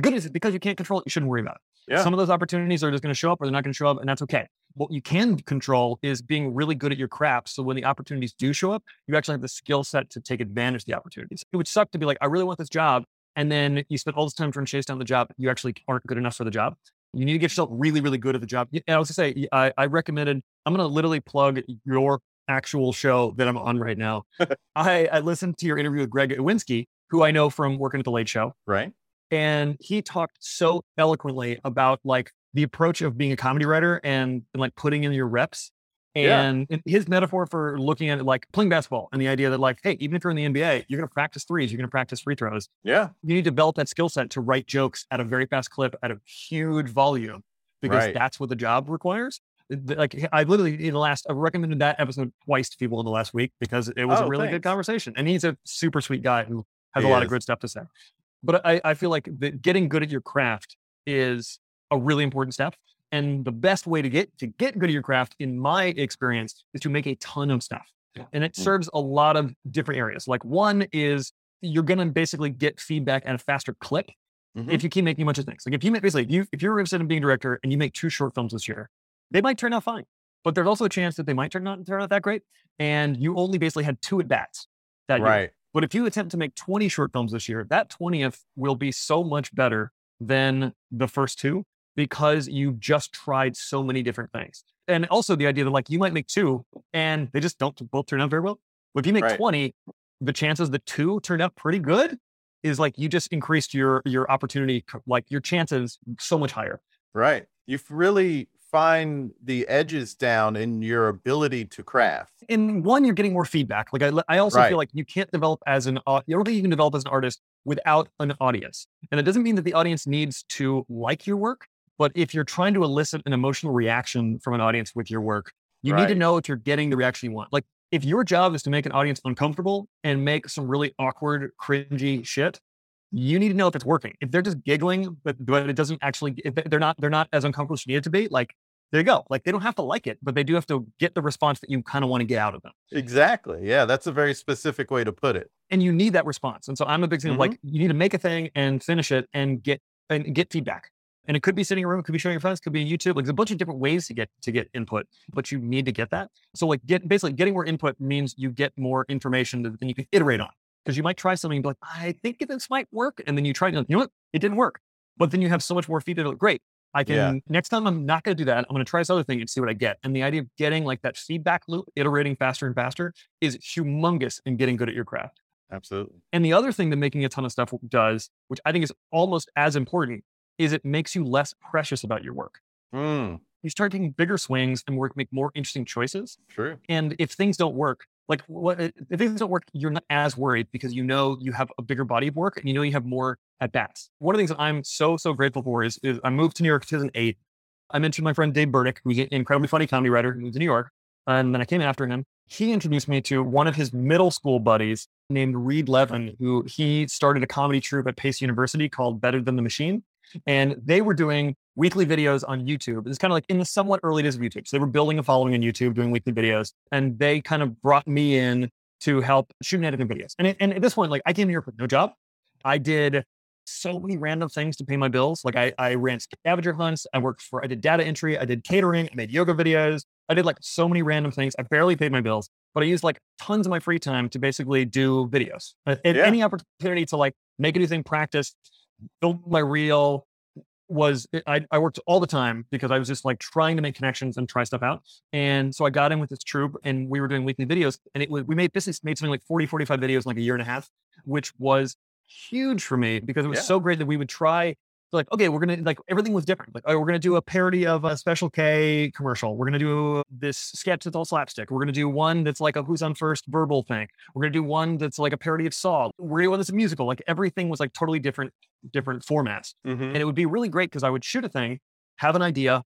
good is because you can't control it, you shouldn't worry about it. Yeah. Some of those opportunities are just going to show up or they're not going to show up, and that's okay. What you can control is being really good at your craft. So when the opportunities do show up, you actually have the skill set to take advantage of the opportunities. It would suck to be like, I really want this job. And then you spend all this time trying to chase down the job. You actually aren't good enough for the job. You need to get yourself really, really good at the job. And I was going to say, I, I recommended, I'm going to literally plug your actual show that I'm on right now. [laughs] I, I listened to your interview with Greg Iwinski, who I know from working at the Late Show. Right. And he talked so eloquently about like the approach of being a comedy writer and, and like putting in your reps. And yeah. his metaphor for looking at it like playing basketball and the idea that like, hey, even if you're in the NBA, you're going to practice threes, you're going to practice free throws. Yeah. You need to develop that skill set to write jokes at a very fast clip at a huge volume because right. that's what the job requires. Like I literally in the last, I recommended that episode twice to people in the last week because it was oh, a really thanks. good conversation. And he's a super sweet guy who has he a lot is. of good stuff to say. But I, I feel like getting good at your craft is a really important step. And the best way to get to get good at your craft, in my experience, is to make a ton of stuff. And it serves a lot of different areas. Like one is you're gonna basically get feedback at a faster clip mm-hmm. if you keep making a bunch of things. Like if you make basically if you if you're interested in being a director and you make two short films this year, they might turn out fine. But there's also a chance that they might turn out turn out that great. And you only basically had two at bats that right. year. But if you attempt to make 20 short films this year, that 20th will be so much better than the first two because you've just tried so many different things. And also the idea that like you might make two and they just don't both turn out very well. But if you make right. 20, the chances that two turned out pretty good is like you just increased your your opportunity like your chances so much higher. Right. You've really find the edges down in your ability to craft. In one, you're getting more feedback. Like I, I also right. feel like you can't develop as an, you don't think you can develop as an artist without an audience. And it doesn't mean that the audience needs to like your work, but if you're trying to elicit an emotional reaction from an audience with your work, you right. need to know if you're getting the reaction you want. Like if your job is to make an audience uncomfortable and make some really awkward, cringy shit, you need to know if it's working. If they're just giggling, but, but it doesn't actually, if they're not, they're not as uncomfortable as you need it to be, like there you go. Like they don't have to like it, but they do have to get the response that you kind of want to get out of them. Exactly. Yeah. That's a very specific way to put it. And you need that response. And so I'm a big fan mm-hmm. of like, you need to make a thing and finish it and get, and get feedback. And it could be sitting in a room, it could be showing your friends, it could be YouTube. Like there's a bunch of different ways to get to get input, but you need to get that. So like get basically getting more input means you get more information that then you can iterate on because you might try something and be like, I think this might work. And then you try, you know what? It didn't work. But then you have so much more feedback. Like, Great. I can, yeah. next time I'm not going to do that. I'm going to try this other thing and see what I get. And the idea of getting like that feedback loop, iterating faster and faster is humongous in getting good at your craft. Absolutely. And the other thing that making a ton of stuff does, which I think is almost as important, is it makes you less precious about your work. Mm. You start taking bigger swings and work, make more interesting choices. True. And if things don't work, like what if things don't work, you're not as worried because you know you have a bigger body of work and you know you have more at bats. One of the things I'm so so grateful for is, is I moved to New York in 2008. I mentioned my friend Dave Burdick, who's an incredibly funny comedy writer who moved to New York, and then I came after him. He introduced me to one of his middle school buddies named Reed Levin, who he started a comedy troupe at Pace University called Better Than the Machine, and they were doing weekly videos on YouTube. It's kind of like in the somewhat early days of YouTube. So they were building a following on YouTube, doing weekly videos, and they kind of brought me in to help shoot and editing videos. And, and at this point, like I came here with no job. I did so many random things to pay my bills. Like I, I ran scavenger hunts. I worked for, I did data entry. I did catering. I made yoga videos. I did like so many random things. I barely paid my bills, but I used like tons of my free time to basically do videos. At, yeah. any opportunity to like make a new thing, practice, build my reel, was eh, I, I worked all the time because I was just like trying to make connections and try stuff out. And so I got in with this troupe and we were doing weekly videos and it was, we made business made something like 40, 45 videos in like a year and a half, which was huge for me because it was yeah. so great that we would try like, okay, we're gonna like everything was different. Like, oh, we're gonna do a parody of a Special K commercial. We're gonna do this sketch that's all slapstick. We're gonna do one that's like a Who's on First verbal thing. We're gonna do one that's like a parody of Saw. We're gonna do one that's a musical. Like everything was like totally different, different formats, mm-hmm. and it would be really great because I would shoot a thing, have an idea,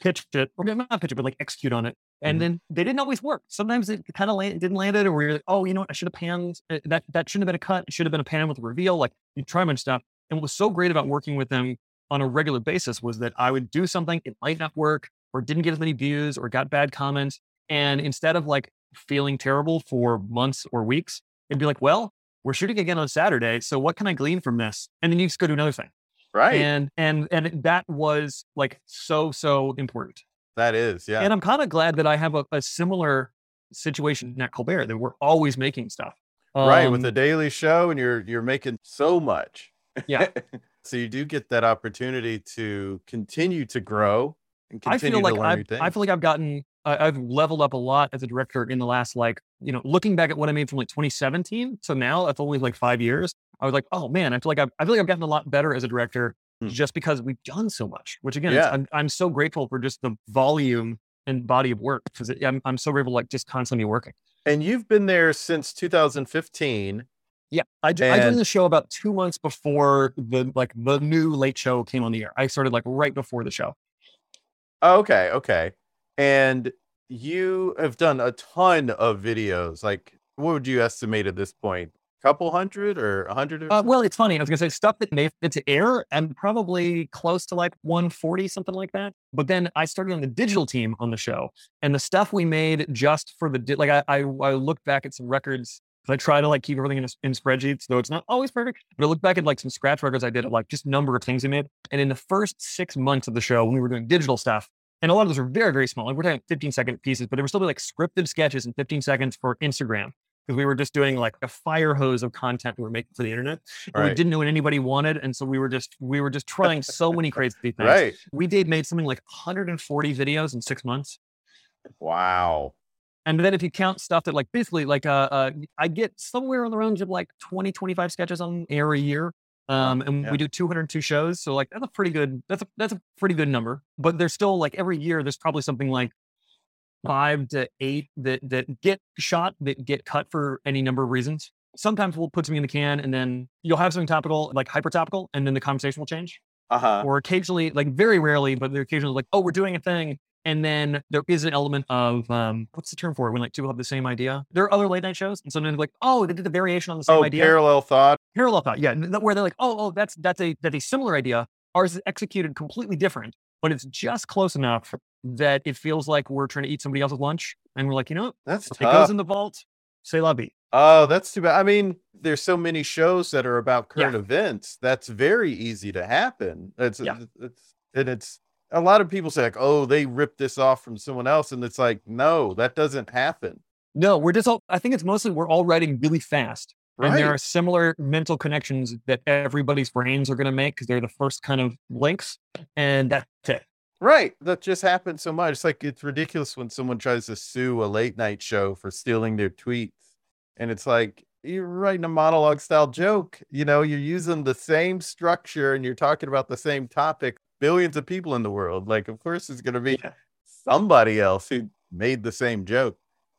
pitch it, or not pitch it, but like execute on it. And mm-hmm. then they didn't always work. Sometimes it kind of land, didn't land it, or you're like, oh, you know what? I should have panned uh, that. That shouldn't have been a cut. It should have been a pan with a reveal. Like you try a bunch of stuff. And what was so great about working with them on a regular basis was that I would do something, it might not work, or didn't get as many views, or got bad comments. And instead of like feeling terrible for months or weeks, it'd be like, well, we're shooting again on Saturday. So what can I glean from this? And then you just go do another thing. Right. And and and that was like so, so important. That is, yeah. And I'm kind of glad that I have a, a similar situation at Colbert that we're always making stuff. Um, right, with um the Daily Show, and you're you're making so much. Yeah. [laughs] so you do get that opportunity to continue to grow and continue I feel like to learn I've, new things. I feel like I've gotten I've leveled up a lot as a director in the last like you know looking back at what I made from like 2017 so now that's only like five years. I was like, oh man, I feel like I've, I feel like I've gotten a lot better as a director hmm. just because we've done so much. Which again, yeah. I'm, I'm so grateful for just the volume and body of work because I'm I'm so grateful like just constantly working. And you've been there since 2015. Yeah, I, and... I joined the show about two months before the like the new late show came on the air. I started like right before the show. Okay, okay. And you have done a ton of videos. Like, what would you estimate at this point? Couple hundred or a hundred? Uh, well, it's funny. I was gonna say stuff that made it to air and probably close to like 140, something like that. But then I started on the digital team on the show, and the stuff we made just for the like I I, I looked back at some records. I try to like keep everything in, in spreadsheets, though it's not always perfect. But I look back at like some scratch records I did of like just number of things we made. And in the first six months of the show, when we were doing digital stuff, and a lot of those were very, very small. Like we're talking 15 second pieces, but there were still be like scripted sketches in 15 seconds for Instagram because we were just doing like a fire hose of content we were making for the internet. And right. we didn't know what anybody wanted. And so we were just we were just trying so many crazy [laughs] things. Right. We did made something like 140 videos in six months. Wow. And then if you count stuff that like basically like uh, uh I get somewhere on the range of like 20, 25 sketches on air a year. Um, and yeah. we do 202 shows. So like that's a pretty good, that's a, that's a pretty good number, but there's still like every year, there's probably something like five to eight that, that get shot, that get cut for any number of reasons. Sometimes we'll put something in the can and then you'll have something topical, like hyper topical, and then the conversation will change. Uh-huh. Or occasionally, like very rarely, but they're occasionally like, oh, we're doing a thing. And then there is an element of um, what's the term for it when like two have the same idea? There are other late night shows, and sometimes like, oh, they did the variation on the same oh, idea. Parallel thought. Parallel thought, yeah, where they're like, oh, oh, that's that's a that's a similar idea. Ours is executed completely different, but it's just close enough that it feels like we're trying to eat somebody else's lunch, and we're like, you know, that's it goes in the vault. Say vie. Oh, that's too bad. I mean, there's so many shows that are about current yeah. events. That's very easy to happen. It's yeah. it's and it's a lot of people say like, oh, they ripped this off from someone else, and it's like, no, that doesn't happen. No, we're just all. I think it's mostly we're all writing really fast, right. and there are similar mental connections that everybody's brains are going to make because they're the first kind of links, and that's it. Right. That just happens so much. It's like it's ridiculous when someone tries to sue a late night show for stealing their tweets, and it's like you're writing a monologue style joke. You know, you're using the same structure and you're talking about the same topic billions of people in the world. Like, of course, it's going to be somebody else who made the same joke.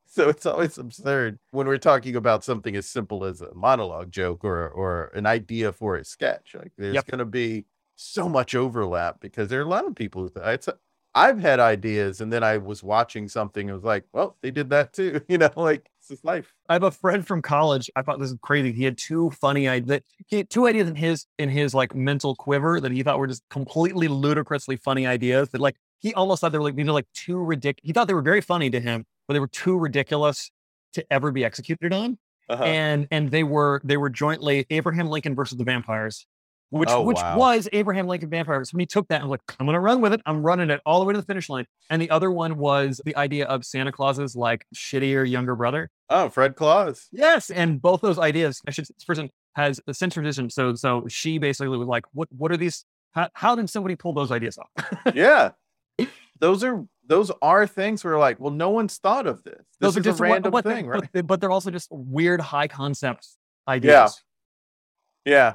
So it's always absurd when we're talking about something as simple as a monologue joke or or an idea for a sketch. Like, there's yep. going to be so much overlap because there are a lot of people who it's. A, I've had ideas, and then I was watching something. and was like, well, they did that too. [laughs] You know, like it's just life. I have a friend from college. I thought this is crazy. He had two funny ideas. He had two ideas in his in his like mental quiver that he thought were just completely ludicrously funny ideas. That like he almost thought they were like these are like too ridiculous. He thought they were very funny to him, but they were too ridiculous to ever be executed on. Uh-huh. And and they were they were jointly Abraham Lincoln versus the vampires which oh, which wow. was Abraham Lincoln Vampire. So he took that, I'm like, I'm gonna run with it. I'm running it all the way to the finish line. And the other one was the idea of Santa Claus's like shittier younger brother. Oh, Fred Claus. Yes, and both those ideas. I should. This person has a sense tradition. So so she basically was like, what what are these? How, how did somebody pull those ideas off? yeah, [laughs] those are those are things where like, well, no one's thought of this. This those is just a random what, thing, right? But, but they're also just weird high concept ideas. Yeah. Yeah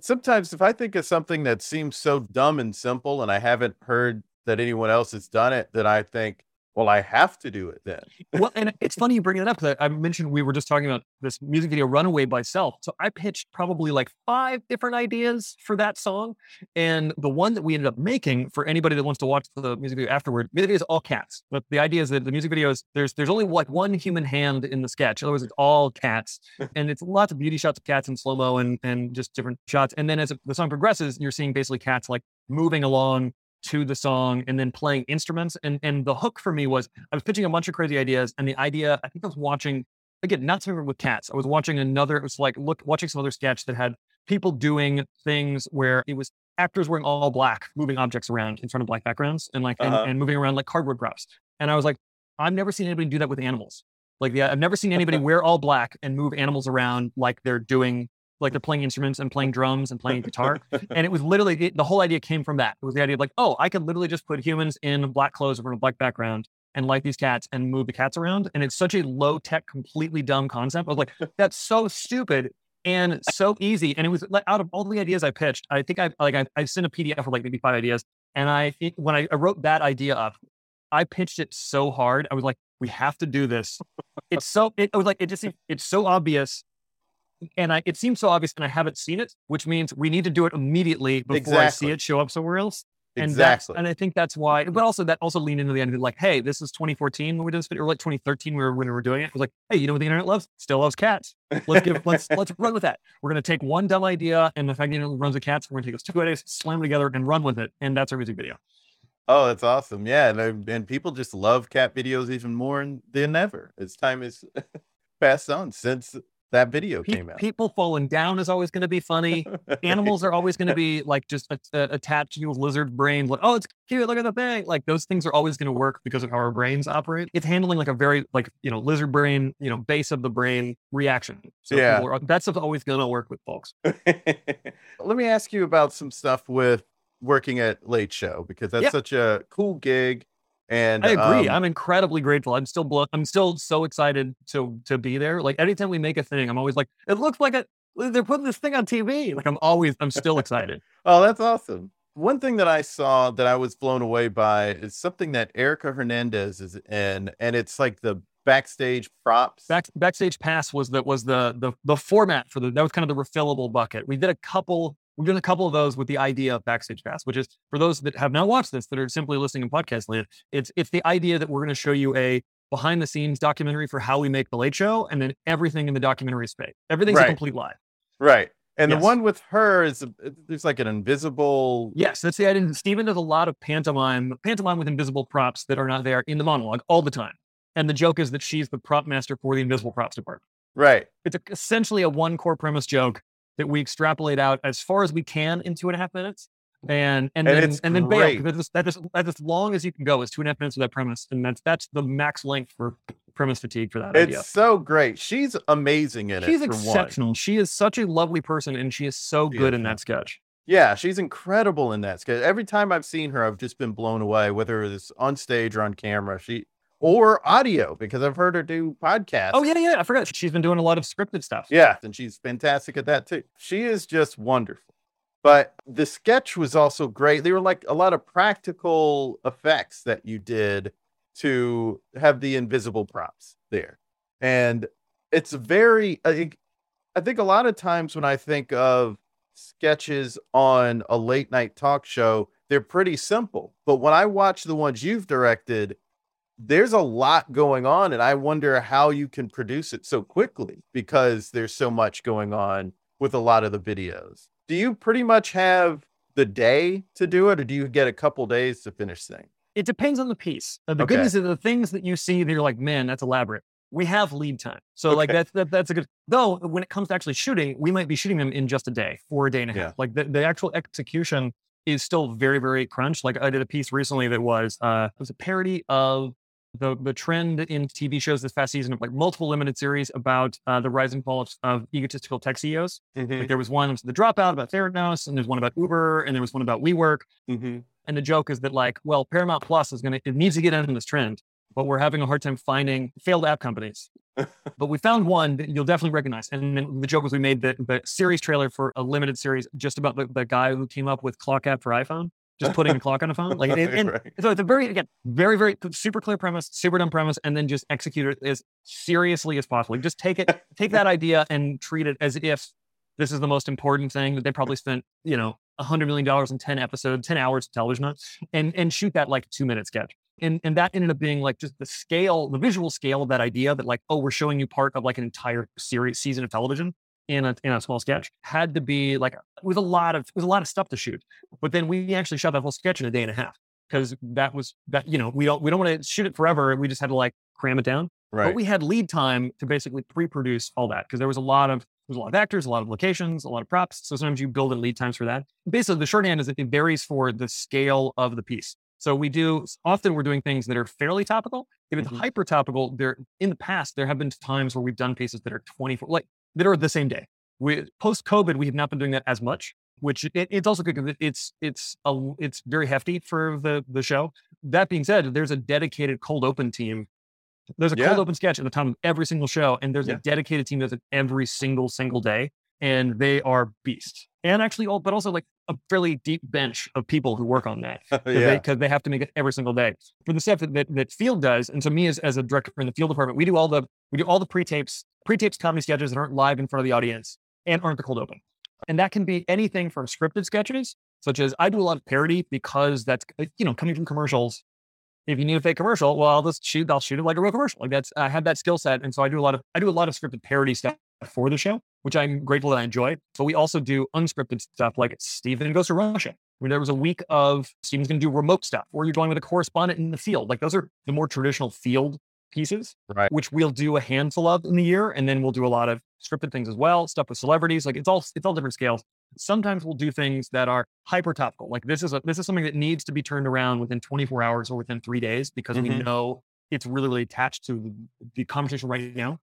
sometimes if I think of something that seems so dumb and simple and I haven't heard that anyone else has done it, then I think, well, I have to do it then. well, and it's funny you bring it up because I, I, mentioned we were just talking about this music video, Runaway by Self. So I pitched probably like five different ideas for that song. And the one that we ended up making for anybody that wants to watch the music video afterward, music video is all cats. But the idea is that the music video is there's there's only like one human hand in the sketch. Otherwise, it's all cats. [laughs] and it's lots of beauty shots of cats in slow-mo and, and just different shots. And then as the song progresses, you're seeing basically cats like moving along to the song and then playing instruments. And and the hook for me was I was pitching a bunch of crazy ideas, and the idea I think I was watching again not something with cats. I was watching another. It was like look watching some other sketch that had people doing things where it was actors wearing all black, moving objects around in front of black backgrounds, and like uh-huh. and, and moving around like cardboard props. And I was like, I've never seen anybody do that with animals. Like, yeah, I've never seen [laughs] anybody wear all black and move animals around like they're doing like they're playing instruments and playing drums and playing guitar. [laughs] and it was literally it, the whole idea came from that. It was the idea of like, oh, I could literally just put humans in black clothes over a black background and like these cats and move the cats around. And it's such a low tech, completely dumb concept. I was like, [laughs] that's so stupid. and so easy. And it was like out of all the ideas I pitched, I think I like I, I sent a PDF of like maybe five ideas. And I it, when I, I wrote that idea up, I pitched it so hard. I was like, we have to do this. It's so it, it was like it just it's so obvious. And I it seems so obvious and I haven't seen it, which means we need to do it immediately before exactly. I see it show up somewhere else. And exactly. and I think that's why, but also that also leaned into the end of it, like, hey, this is 2014 when we did this video, or like 2013 we were, when we were doing it. It was like, hey, you know what the internet loves? Still loves cats. Let's give, [laughs] let's, let's run with that. We're going to take one dumb idea and the fact that it runs with cats, we're going to take those two ideas, slam them together and run with it. And that's our music video. Oh, that's awesome. Yeah. And, and people just love cat videos even more than ever. As time is [laughs] passed on since that video Pe- came out. People falling down is always going to be funny. [laughs] Animals are always going to be like just a, a, attached to your lizard brain. Like, oh, it's cute. Look at the thing. Like those things are always going to work because of how our brains operate. It's handling like a very like you know lizard brain, you know base of the brain reaction. So yeah, are, that's always going to work with folks. [laughs] Let me ask you about some stuff with working at Late Show because that's yeah. such a cool gig. And I agree. Um, I'm incredibly grateful. I'm still blo- I'm still so excited to to be there. Like anytime we make a thing, I'm always like, it looks like a they're putting this thing on TV. Like I'm always I'm still excited. [laughs] oh, that's awesome. One thing that I saw that I was blown away by is something that Erica Hernandez is in, and it's like the backstage props. Back, backstage pass was that was the the the format for the that was kind of the refillable bucket. We did a couple We've done a couple of those with the idea of Backstage Pass, which is for those that have not watched this, that are simply listening in podcast land. It's it's the idea that we're going to show you a behind the scenes documentary for how we make the Late Show, and then everything in the documentary is fake. Everything's right. a complete lie. Right. And yes. the one with her is uh, there's like an invisible. Yes, that's the idea. Stephen does a lot of pantomime, pantomime with invisible props that are not there in the monologue all the time. And the joke is that she's the prop master for the invisible props department. Right. It's essentially a one core premise joke that we extrapolate out as far as we can in two and a half minutes. And and, and then and then bail that is, that is that's as long as you can go is two and a half minutes of that premise, and that's that's the max length for premise fatigue for that it's idea. so great. She's amazing in she's it. She's exceptional. One. She is such a lovely person, and she is so she good is. in that sketch. Yeah, she's incredible in that sketch. Every time I've seen her, I've just been blown away, whether it's on stage or on camera. She or audio because I've heard her do podcasts. Oh yeah, yeah. I forgot she's been doing a lot of scripted stuff. Yeah, and she's fantastic at that too. She is just wonderful. But the sketch was also great. There were like a lot of practical effects that you did to have the invisible props there. And it's very I think I think a lot of times when I think of sketches on a late night talk show, they're pretty simple. But when I watch the ones you've directed, there's a lot going on and i wonder how you can produce it so quickly because there's so much going on with a lot of the videos. Do you pretty much have the day to do it or do you get a couple days to finish things? It depends on the piece. Uh, the okay. good news is the things that you see that you're like man that's elaborate. We have lead time. So okay. like that's that, that's a good though when it comes to actually shooting we might be shooting them in just a day or a day and a half. Yeah. like the, the actual execution is still very very crunch like i did a piece recently that was uh it was a parody of the the trend in TV shows this past season of like multiple limited series about uh, the rise and fall of, of egotistical tech CEOs. Mm-hmm. Like there was one the dropout about Theranos, and there's one about Uber, and there was one about WeWork. Mm-hmm. And the joke is that like, well, Paramount Plus is gonna it needs to get into this trend, but we're having a hard time finding failed app companies. [laughs] but we found one that you'll definitely recognize. And then the joke was we made the, the series trailer for a limited series just about the, the guy who came up with Clock App for iPhone just putting a clock on a phone. Like, [laughs] and, and right. so it's a very again, very very super clear premise, super dumb premise, and then just execute it as seriously as possible. Just take it, [laughs] take that idea and treat it as if this is the most important thing that they probably spent, you know, a hundred million dollars in ten episodes, ten hours of television on, and and shoot that like two minute sketch. And and that ended up being like just the scale, the visual scale of that idea that like, oh, we're showing you part of like an entire series season of television in a in a small sketch had to be like it was a lot of it was a lot of stuff to shoot. But then we actually shot that whole sketch in a day and a half because that was that you know we don't we don't want to shoot it forever. We just had to like cram it down. Right. But we had lead time to basically pre-produce all that because there was a lot of there's a lot of actors, a lot of locations, a lot of props. So sometimes you build in lead times for that. Basically, the shorthand is that it varies for the scale of the piece. So we do often we're doing things that are fairly topical. If it's mm-hmm. hyper topical, there in the past there have been times where we've done pieces that are 24 like that are the same day. We post COVID, we have not been doing that as much, which it, it's also good because it's it's a, it's very hefty for the the show. That being said, there's a dedicated cold open team. There's a yeah. cold open sketch at the time of every single show, and there's yeah. a dedicated team that's every single single day. and they are beasts. And actually, all but also like a fairly deep bench of people who work on that [laughs] oh, because yeah. they, they, have to make it every single day for the stuff that, that, that field does. And so me as, as a director in the field department, we do all the we do all the pre-tapes, pre-tapes comedy sketches that aren't live in front of the audience and aren't the cold open. And that can be anything from scripted sketches, such as I do a lot of parody because that's uh, you know coming from commercials. If you need a fake commercial, well, I'll just shoot. I'll shoot it like a real commercial. Like that's I have that skill set, and so I do a lot of I do a lot of scripted parody stuff for the show, which I'm grateful that I enjoy. But we also do unscripted stuff like Stephen goes to Russia. Mean, there was a week of Stephen's going to do remote stuff, or you're going with a correspondent in the field. Like those are the more traditional field pieces, right? Which we'll do a handful of in the year, and then we'll do a lot of scripted things as well, stuff with celebrities. Like it's all it's all different scales. Sometimes we'll do things that are hyper topical. Like this is a this is something that needs to be turned around within 24 hours or within three days because mm-hmm. we know it's really, really attached to the, conversation right now.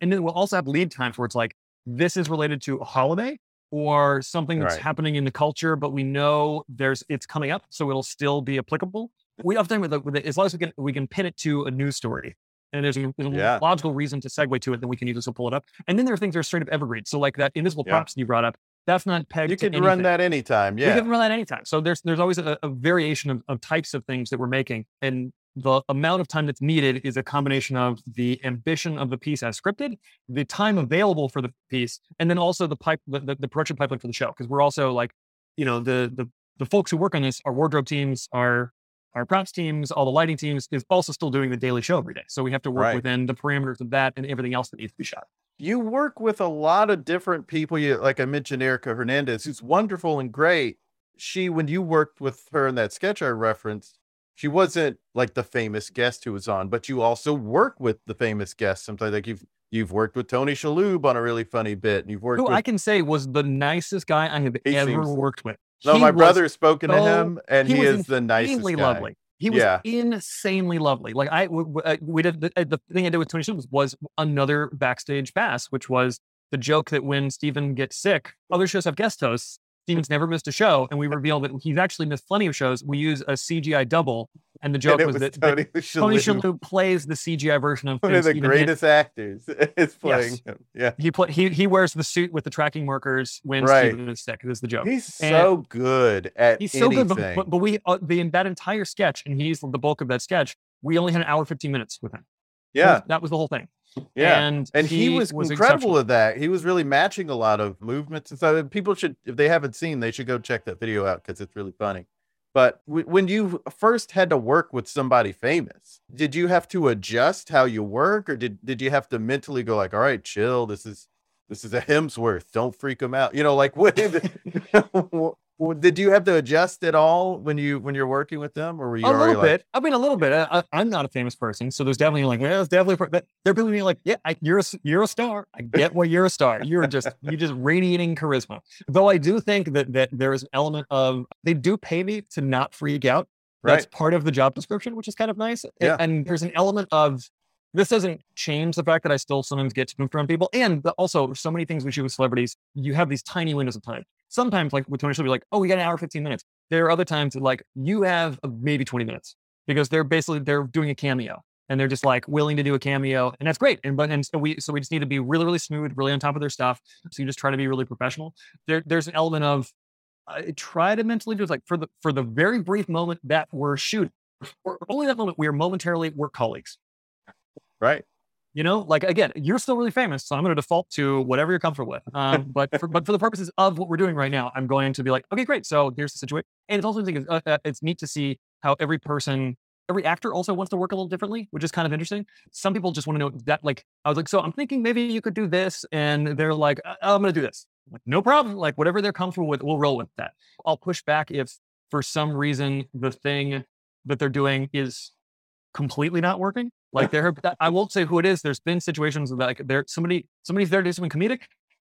And then we'll also have lead times where it's like, this is related to a holiday or something that's right. happening in the culture, but we know there's it's coming up, so it'll still be applicable. We often with it, as long as we can we can pin it to a news story, and there's a, there's a yeah. logical reason to segue to it, then we can either pull it up. And then there are things that are straight up evergreen. So like that invisible Yeah. props you brought up, that's not pegged. You can run that anytime. Yeah. can run that anytime. So there's there's always a, a variation of, of types of things that we're making, and the amount of time that's needed is a combination of the ambition of the piece as scripted, the time available for the piece, and then also the pipe the, the, the production pipeline for the show. Because we're also like, you know, the the the folks who work on this, our wardrobe teams, our our props teams, all the lighting teams, is also still doing the daily show every day. So we have to work Right. within the parameters of that and everything else that needs to be shot. you work with a lot of different people. You like I mentioned Erica Hernandez, who's wonderful and great. She, when you worked with her in that sketch I referenced, she wasn't like the famous guest who was on, but you also work with the famous guests. Sometimes like you've you've worked with Tony Shalhoub on a really funny bit, and you've worked Who with I can say was the nicest guy I have ever seems- worked with. No, my was brother's spoken to him, and he, was is the nicest insanely guy. lovely. He was Yeah. insanely lovely. Like I, uh, we did the, uh, the thing I did with Tony was, was another backstage pass, which was the joke that when Stephen gets sick, other shows have guest hosts. Stephen's never missed a show, and we reveal that he's actually missed plenty of shows. We use a CGI double, and the joke And was, was that, that Tony, Tony Shalhoub, Shalhoub plays the CGI version of one of the Stephen hit- greatest actors, [laughs] is playing him. Yeah, He play, he he wears the suit with the tracking markers when Right. Stephen is sick. This is the joke. he's And- so good at He's so anything. good, but, but, we uh, the that entire sketch, and he's the bulk of that sketch. We only had an hour fifteen minutes with him. That yeah, was- that was the whole thing. yeah. and and he, was, incredible exceptional. with that. He was really matching a lot of movements and stuff. People should, if they haven't seen, they should go check that video out because it's really funny. But w- when you first had to work with somebody famous, did you have to adjust how you work, or did did you have to mentally go like, "All right, chill. This is this is a Hemsworth. Don't freak him out." You know, like [laughs] what? [laughs] [laughs] did you have to adjust at all when you when you're working with them, or were you A little like, bit. I mean, a little bit. I, I'm not a famous person, so there's definitely like, yeah, it's definitely. But there are people being like, yeah, I, you're a, you're a star. I get why you're a star. You're just you're just radiating charisma. Though I do think that that there is an element of they do pay me to not freak out. That's right? part of the job description, which is kind of nice. Yeah. And there's an element of this doesn't change the fact that I still sometimes get to from people. And also, so many things we shoot with celebrities, you have these tiny windows of time. Sometimes, like with Tony, she'll be like, "Oh, we got an hour, fifteen minutes." There are other times that, like you have uh, maybe twenty minutes because they're basically they're doing a cameo and they're just like willing to do a cameo, and that's great. And but and so we so we just need to be really really smooth, really on top of their stuff. So you just try to be really professional. There there's an element of I try to mentally do it like for the for the very brief moment that we're shooting, or only that moment we are momentarily work colleagues. Right? You know, like again, you're still really famous, so I'm going to default to whatever you're comfortable with. Um, but for, but for the purposes of what we're doing right now, I'm going to be like, okay, great. So here's the situation, and it's also it's, uh, uh, it's neat to see how every person, every actor also wants to work a little differently, which is kind of interesting. Some people just want to know that, like, I was like, so I'm thinking maybe you could do this, and they're like, "Uh, I'm going to do this. I'm like, no problem. Like whatever they're comfortable with, we'll roll with that. I'll push back if for some reason the thing that they're doing is completely not working. Like [laughs] there, have, I won't say who it is. There's been situations that like there somebody somebody's there to do something comedic.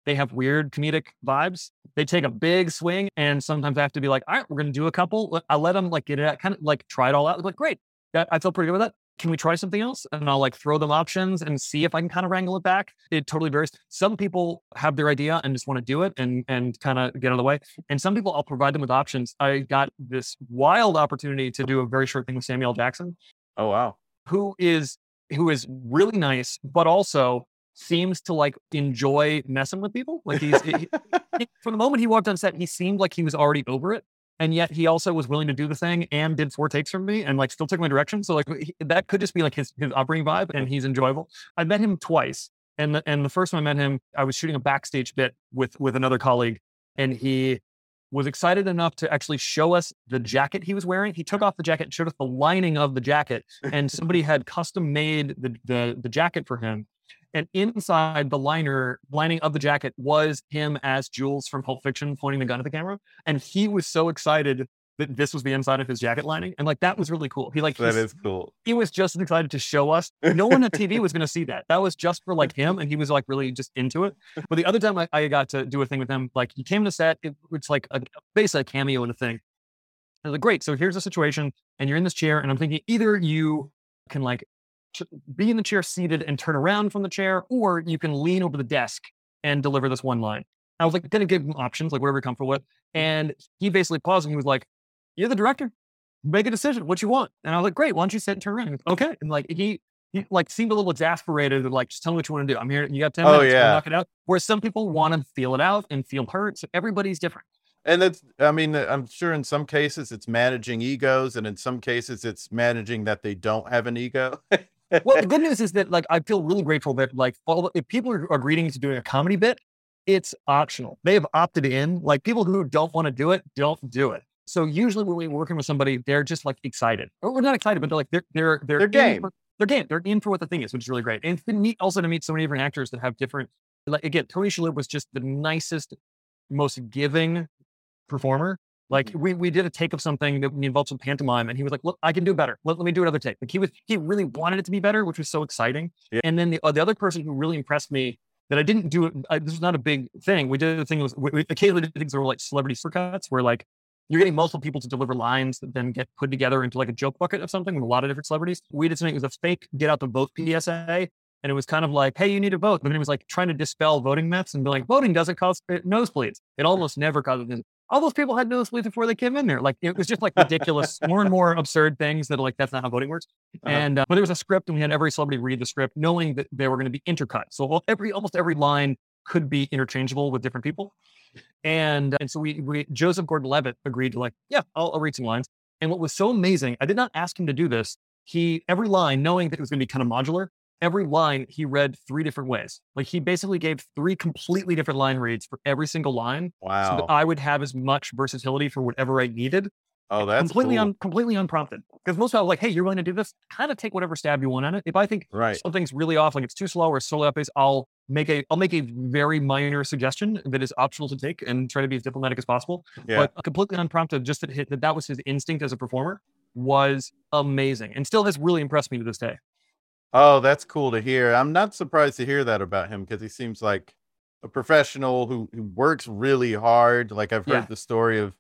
They have weird comedic vibes. They take a big swing, and sometimes I have to be like, all right, we're gonna do a couple. I let them like get it out, kind of like try it all out. Like great, that, I feel pretty good with that. Can we try something else? And I'll like throw them options and see if I can kind of wrangle it back. It totally varies. Some people have their idea and just want to do it and and kind of get out of the way. And some people I'll provide them with options. I got this wild opportunity to do a very short thing with Samuel Jackson Oh wow. Who is who is really nice, but also seems to like enjoy messing with people. Like he's he, [laughs] from the moment he walked on set, he seemed like he was already over it. And yet he also was willing to do the thing and did four takes from me and like still took my direction. So like he, that could just be like his, his upbringing vibe and he's enjoyable. I met him twice. And the, and the first time I met him, I was shooting a backstage bit with with another colleague and he was excited enough to actually show us the jacket he was wearing. He took off the jacket and showed us the lining of the jacket, and somebody [laughs] had custom made the, the, the jacket for him. And inside the liner lining of the jacket was him as Jules from Pulp Fiction pointing the gun at the camera. And he was so excited that this was the inside of his jacket lining. And like that was really cool. He like that is cool. He was just excited to show us. No one on TV was gonna see that. That was just for like him. And he was like really just into it. But the other time I, I got to do a thing with him, like he came to set, it, it's like a basically a cameo in a thing. I was like, great. So here's the situation, and you're in this chair, and I'm thinking either you can like be in the chair seated and turn around from the chair, or you can lean over the desk and deliver this one line. I was like, gonna give him options, like whatever you're comfortable with. And he basically paused and he was like, You're the director. Make a decision. What you want? And I was like, Great, why don't you sit and turn around? okay. And like he he like seemed a little exasperated, like, just tell me what you want to do. I'm here, you got 10 minutes, oh, yeah. knock it out. Whereas some people want to feel it out and feel hurt. So everybody's different. And that's, I mean, uh, I'm sure in some cases it's managing egos, and in some cases it's managing that they don't have an ego. well, the [laughs] good news is that like I feel really grateful that like all if people are agreeing to doing a comedy bit, it's optional. They have opted in. Like people who don't want to do it, don't do it. So usually when we're working with somebody, they're just like excited. Or we're not excited, but they're like they're they're they're, they're game. For, they're game. They're in for what the thing is, which is really great. And it's been neat also to meet so many different actors that have different. Like again, Tony Shalhoub was just the nicest, most giving performer. Like mm-hmm. we we did a take of something that involved some pantomime, and he was like, "Look, I can do better. Let, let me do another take." Like he was he really wanted it to be better, which was so exciting. Yeah. And then the uh, the other person who really impressed me that I didn't do it. I, this was not a big thing. We did the thing was we, we occasionally did things that were like celebrity supercuts, where like you're getting multiple people to deliver lines that then get put together into like a joke bucket of something with a lot of different celebrities. We did something. It was a fake get out the vote PSA. And it was kind of like, hey, you need to vote. But then it was like trying to dispel voting myths and be like, voting doesn't cause uh, nosebleeds. It almost never causes all those people had nosebleeds before they came in there. Like it was just like ridiculous, [laughs] more and more absurd things that like that's not how voting works. Uh-huh. And uh, but there was a script, and we had every celebrity read the script, knowing that they were going to be intercut. So every almost every line could be interchangeable with different people. And and so we, we Joseph Gordon-Levitt agreed to like, yeah, I'll, I'll read some lines. And what was so amazing, I did not ask him to do this. He every line, knowing that it was going to be kind of modular, every line he read three different ways. Like he basically gave three completely different line reads for every single line. Wow. So that I would have as much versatility for whatever I needed. Oh, that's completely cool. un, completely unprompted. Because most people are like, hey, you're willing to do this? Kind of take whatever stab you want on it. If I think right. something's really off, like it's too slow or slow up pace, I'll make a I'll make a very minor suggestion that is optional to take and try to be as diplomatic as possible. Yeah. But completely unprompted, just that, hit, that that was his instinct as a performer was amazing and still has really impressed me to this day. Oh, that's cool to hear. I'm not surprised to hear that about him because he seems like a professional who, who works really hard. Like I've heard yeah. the story of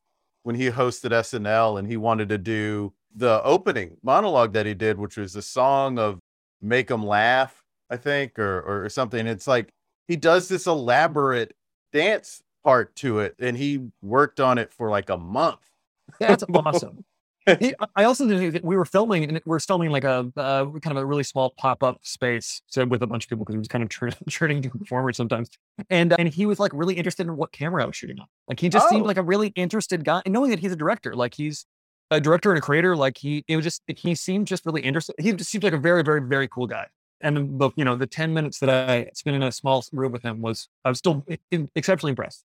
when he hosted SNL and he wanted to do the opening monologue that he did, which was a song of Make 'em Laugh, I think, or, or, or something. It's like he does this elaborate dance part to it and he worked on it for like a month. That's awesome. [laughs] I also think we were filming and we are filming like a uh, kind of a really small pop up space so with a bunch of people because he was kind of [laughs] turning churning to performers sometimes. And uh, and he was like really interested in what camera I was shooting on. Like he just oh. seemed like a really interested guy, and knowing that he's a director, like he's a director and a creator, like he it was just he seemed just really interested. He just seemed like a very very very cool guy. And the you know the ten minutes that I spent in a small room with him was I was still exceptionally impressed.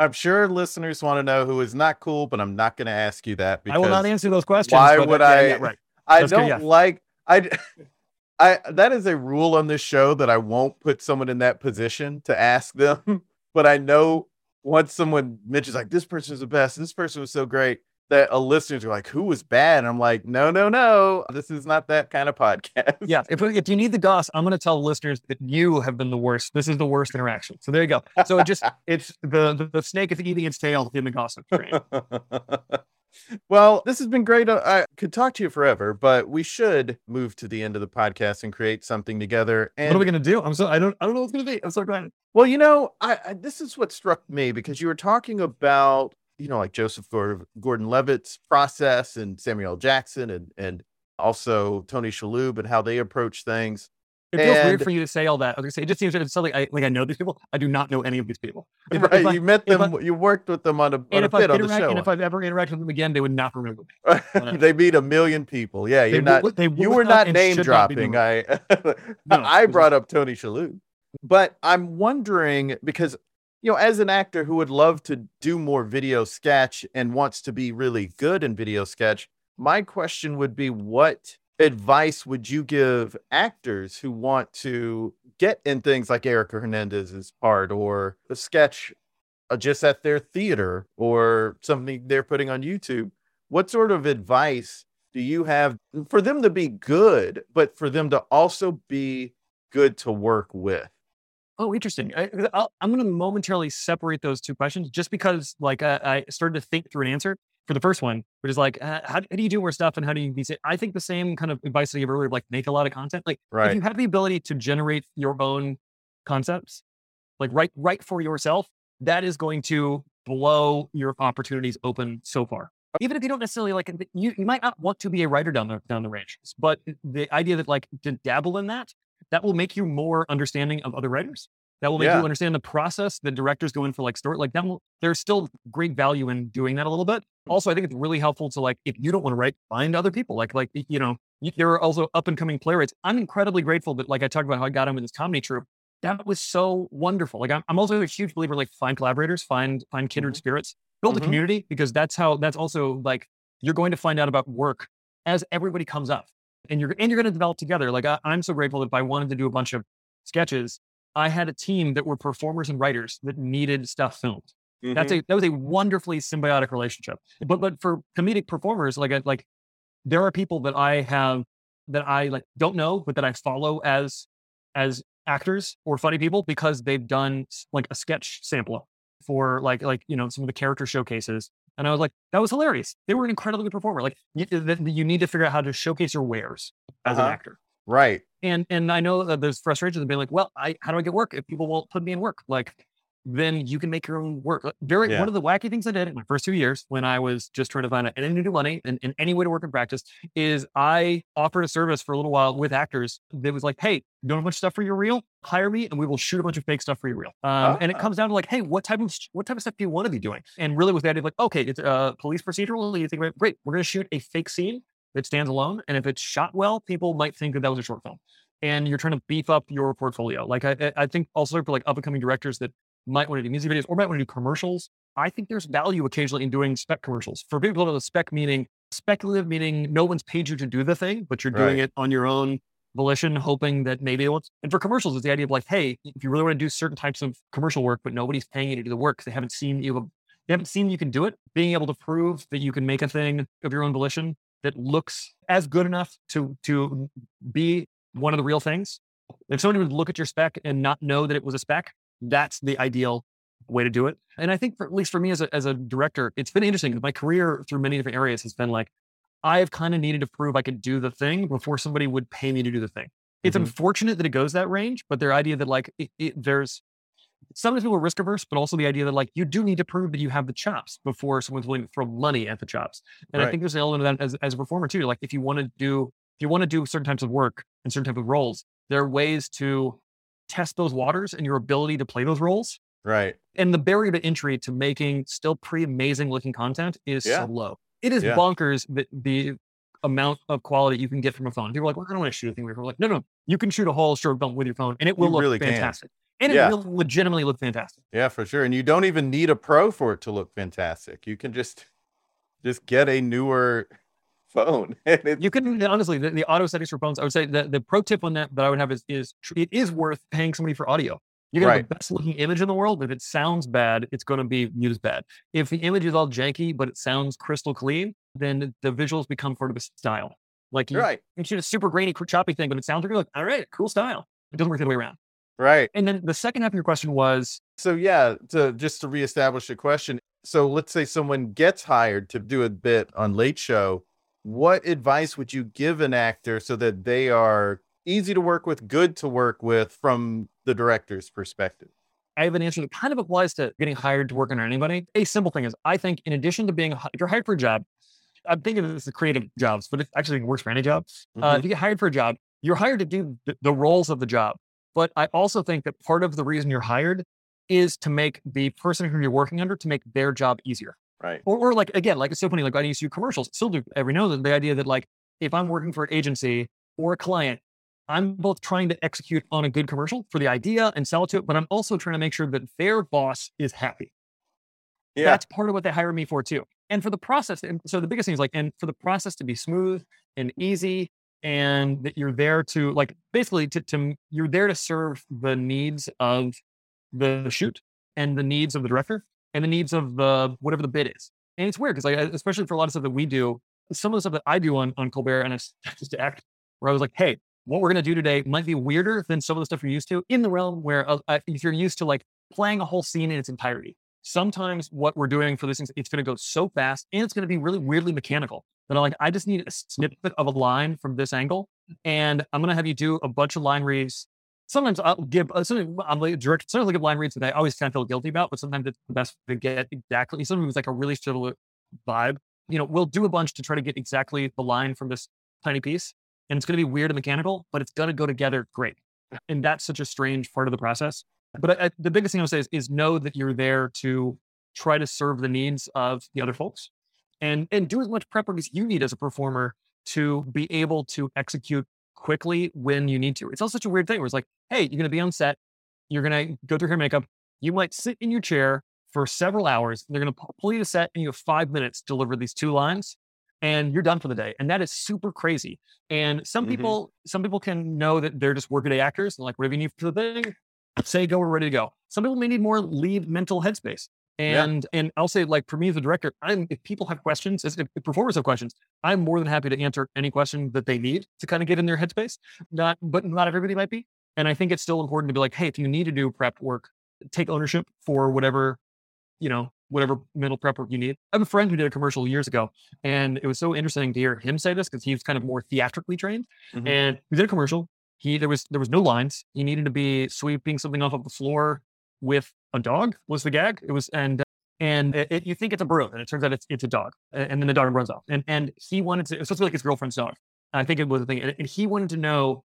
I'm sure listeners want to know who is not cool, but I'm not going to ask you that. Because I will not answer those questions. Why would I? Yeah, right. I That's don't good, yeah. like. I. [laughs] I that is a rule on this show that I won't put someone in that position to ask them. [laughs] but I know once someone mentions like this person is the best, this person was so great, that a listeners are like, who was bad? And I'm like, no, no, no. This is not that kind of podcast. Yeah. If, if you need the goss, I'm going to tell listeners that you have been the worst. This is the worst interaction. So there you go. So it just, [laughs] it's the, the, the snake is eating its tail in the gossip train. [laughs] well, this has been great. I could talk to you forever, but we should move to the end of the podcast and create something together. And what are we going to do? I'm so, I don't, I don't know what's going to be. I'm so glad. Well, you know, I, I, this is what struck me because you were talking about you know, like Joseph Gordon Levitt's process and Samuel Jackson and, and also Tony Shalhoub and how they approach things. It feels and, weird for you to say all that. I was say it just seems it's something I like. I know these people. I do not know any of these people. [laughs] If, right, if I, you met them. I, you worked with them on a, on a bit on the show. And if I've ever interacted with them again, they would not remember me. [laughs] they meet a million people. Yeah, you're they not. they you were not name dropping. I [laughs] no, I brought up Tony Shalhoub, but I'm wondering because you know, as an actor who would love to do more video sketch and wants to be really good in video sketch, my question would be what advice would you give actors who want to get in things like Erica Hernandez's part or a sketch uh, just at their theater or something they're putting on YouTube? What sort of advice do you have for them to be good, but for them to also be good to work with? Oh, interesting. I, am going to momentarily separate those two questions just because, like, I, I, started to think through an answer for the first one, which is like, uh, how, how, do you do more stuff and how do you be? I think the same kind of advice that I gave earlier, like, make a lot of content. Like, right. if you have the ability to generate your own concepts, like, write write for yourself, that is going to blow your opportunities open so far. Even if you don't necessarily like, you, you might not want to be a writer down the down the range, but the idea that like to dabble in that that will make you more understanding of other writers. That will make yeah. you understand the process. The directors go in for like story, like that. Will, there's still great value in doing that a little bit. Also, I think it's really helpful to like if you don't want to write, find other people. Like like you know, there are also up and coming playwrights. I'm incredibly grateful that like I talked about how I got in with this comedy troupe. That was so wonderful. Like I'm, I'm also a huge believer like find collaborators, find find kindred mm-hmm. spirits, build mm-hmm. a community because that's how that's also like you're going to find out about work as everybody comes up and you're and you're going to develop together. Like I, am so grateful that if I wanted to do a bunch of sketches, I had a team that were performers and writers that needed stuff filmed. Mm-hmm. That's a that was a wonderfully symbiotic relationship. But but for comedic performers, like like there are people that I have that I like don't know, but that I follow as as actors or funny people because they've done like a sketch sample for like like you know some of the character showcases and I was like, that was hilarious. They were an incredibly good performer. Like you, you need to figure out how to showcase your wares as uh-huh. an actor. Right. And and I know that there's frustrations of being like, well, I how do I get work if people won't put me in work? Like then you can make your own work. Very yeah. one of the wacky things I did in my first two years when I was just trying to find any new money and, and, any way to work in practice is I offered a service for a little while with actors that was like, hey, don't have much stuff for your reel? Hire me and we will shoot a bunch of fake stuff for your reel. Um, uh And it ah. comes down to like, hey, what type of what type of stuff do you want to be doing? And really with the idea of like, okay, it's a police procedural. You think, great, we're going to shoot a fake scene that stands alone. And if it's shot well, people might think that that was a short film and you're trying to beef up your portfolio. Like I, I think also for like up and coming directors that might want to do music videos or might want to do commercials. I think there's value occasionally in doing spec commercials. For people to know the spec meaning speculative meaning no one's paid you to do the thing, but you're doing right. it on your own volition, hoping that maybe it will. And for commercials, it's the idea of like, hey, if you really want to do certain types of commercial work, but nobody's paying you to do the work because they haven't seen you, they haven't seen you can do it. Being able to prove that you can make a thing of your own volition that looks as good enough to to be one of the real things. If somebody would look at your spec and not know that it was a spec, that's the ideal way to do it. And I think, for, at least for me as a, as a director, it's been interesting. My career through many different areas has been like, I've kind of needed to prove I could do the thing before somebody would pay me to do the thing. It's mm-hmm. unfortunate that it goes that range, but their idea that like it, it, there's sometimes people are risk averse, but also the idea that like you do need to prove that you have the chops before someone's willing to throw money at the chops. And right. I think there's an element of that as, as a performer too. Like if you want to do if you want to do certain types of work and certain type of roles, there are ways to test those waters and your ability to play those roles. Right. And the barrier to entry to making still pretty amazing looking content is yeah. so low. It is yeah. bonkers the, the amount of quality you can get from a phone. People are like, well, I don't want to shoot a thing with your phone. Like, no, no, you can shoot a whole short film with your phone and it will you look really fantastic. Can. And it will legitimately look fantastic. Yeah, for sure. And you don't even need a pro for it to look fantastic. You can just just get a newer phone. [laughs] you can honestly the, the, auto settings for phones. I would say the, the pro tip on that that I would have is is it is worth paying somebody for audio. You can right. have the best looking image in the world. If it sounds bad, it's going to be used bad. If the image is all janky but it sounds crystal clean, then the visuals become part of a style. Like you, right. you shoot a super grainy, choppy thing, but it sounds like, all right, cool style. It doesn't work the other way around. Right. And then the second half of your question was so yeah, to just to reestablish the question. So let's say someone gets hired to do a bit on Late Show what advice would you give an actor so that they are easy to work with, good to work with from the director's perspective? I have an answer that kind of applies to getting hired to work under anybody. A simple thing is, I think, in addition to being, if you're hired for a job, I'm thinking of this as creative jobs, but it actually works for any job. Uh, mm-hmm. Uh, if you get hired for a job, you're hired to do the, the roles of the job. But I also think that part of the reason you're hired is to make the person who you're working under to make their job easier. Right. Or, or like again, like it's so funny. Like I used to do commercials, still do every now and then. The idea that like if I'm working for an agency or a client, I'm both trying to execute on a good commercial for the idea and sell it to it, but I'm also trying to make sure that their boss is happy. Yeah. That's part of what they hire me for too. And for the process, and so the biggest thing is like, and for the process to be smooth and easy, and that you're there to like basically to, to you're there to serve the needs of the shoot and the needs of the director and the needs of the whatever the bid is. And it's weird because like especially for a lot of stuff that we do, some of the stuff that I do on on Colbert and it's [laughs] just to act where I was like, hey, what we're gonna do today might be weirder than some of the stuff you're used to in the realm where uh, if you're used to like playing a whole scene in its entirety. Sometimes what we're doing for this things, it's going to go so fast and it's going to be really weirdly mechanical that I'm like, I just need a snippet of a line from this angle, and I'm going to have you do a bunch of line reads sometimes I'll give uh, sometimes I'm like direct. Sometimes I give line reads that I always kind of feel guilty about, but sometimes it's the best to get exactly. Sometimes it's like a really subtle vibe. You know, we'll do a bunch to try to get exactly the line from this tiny piece, and it's going to be weird and mechanical, but it's going to go together great. And that's such a strange part of the process. But I, the biggest thing I would say is, is know that you're there to try to serve the needs of the other folks, and and do as much prep work as you need as a performer to be able to execute quickly when you need to. It's all such a weird thing where it's like, hey, you're going to be on set, you're going to go through hair makeup, you might sit in your chair for several hours. They're going to pull you to set, and you have five minutes to deliver these two lines, and you're done for the day. And that is super crazy. And some Mhm. people, some people can know that they're just workaday actors, and like whatever you need for the thing, say go, we're ready to go. Some people may need more leave mental headspace. Yeah. And and I'll say, like for me as a director, I'm if people have questions, if, if performers have questions, I'm more than happy to answer any question that they need to kind of get in their headspace. Not, but not everybody might be. And I think it's still important to be like, hey, if you need to do prep work, take ownership for whatever, you know, whatever mental prep work you need. I have a friend who did a commercial years ago, and it was so interesting to hear him say this because he was kind of more theatrically trained. Mhm. And we did a commercial. He there was there was no lines. He needed to be sweeping something off of the floor with a dog was the gag. It was and uh, and it, it- you think it's a broom, and it turns out it's it's a dog. And then the dog runs off. And and he wanted to. It was supposed to be like his girlfriend's dog. I think it was the thing. And, and he wanted to know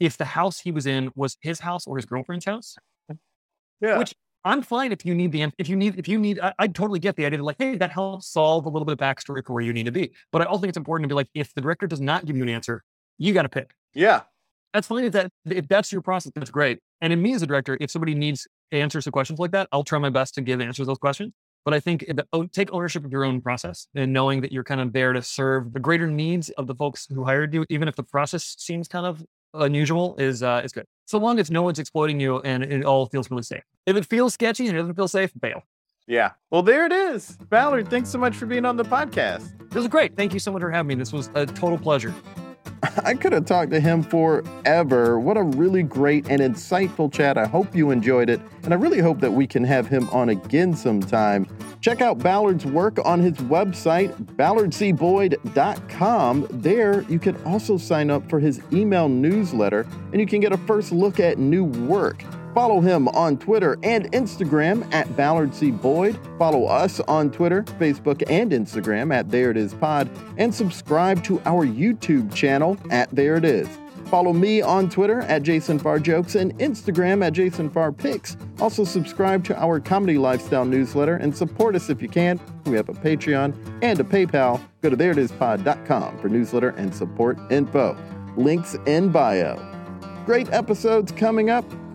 if the house he was in was his house or his girlfriend's house. Yeah. Which I'm fine if you need the if you need if you need I, I totally get the idea that like hey that helps solve a little bit of backstory for where you need to be. But I also think it's important to be like if the director does not give you an answer, you got to pick. yeah. That's fine if that if that's your process, that's great. And in me as a director, if somebody needs answers to questions like that, I'll try my best to give answers to those questions. But I think take ownership of your own process and knowing that you're kind of there to serve the greater needs of the folks who hired you, even if the process seems kind of unusual, is uh, is good. So long as no one's exploiting you and it all feels really safe. If it feels sketchy and it doesn't feel safe, bail. Yeah. Well, there it is. Ballard, thanks so much for being on the podcast. This was great. Thank you so much for having me. This was a total pleasure. I could have talked to him forever. What a really great and insightful chat. I hope you enjoyed it, and I really hope that we can have him on again sometime. Check out Ballard's work on his website, ballardcboyd.com. There, you can also sign up for his email newsletter, and you can get a first look at new work. Follow him on Twitter and Instagram at Ballard C. Boyd. Follow us on Twitter, Facebook, and Instagram at There It Is Pod, and subscribe to our YouTube channel at There It Is. Follow me on Twitter at Jason Farr Jokes and Instagram at Jason Farr Pics. Also, subscribe to our comedy lifestyle newsletter and support us if you can. We have a Patreon and a PayPal. Go to thereitispod.com for newsletter and support info. Links in bio. Great episodes coming up.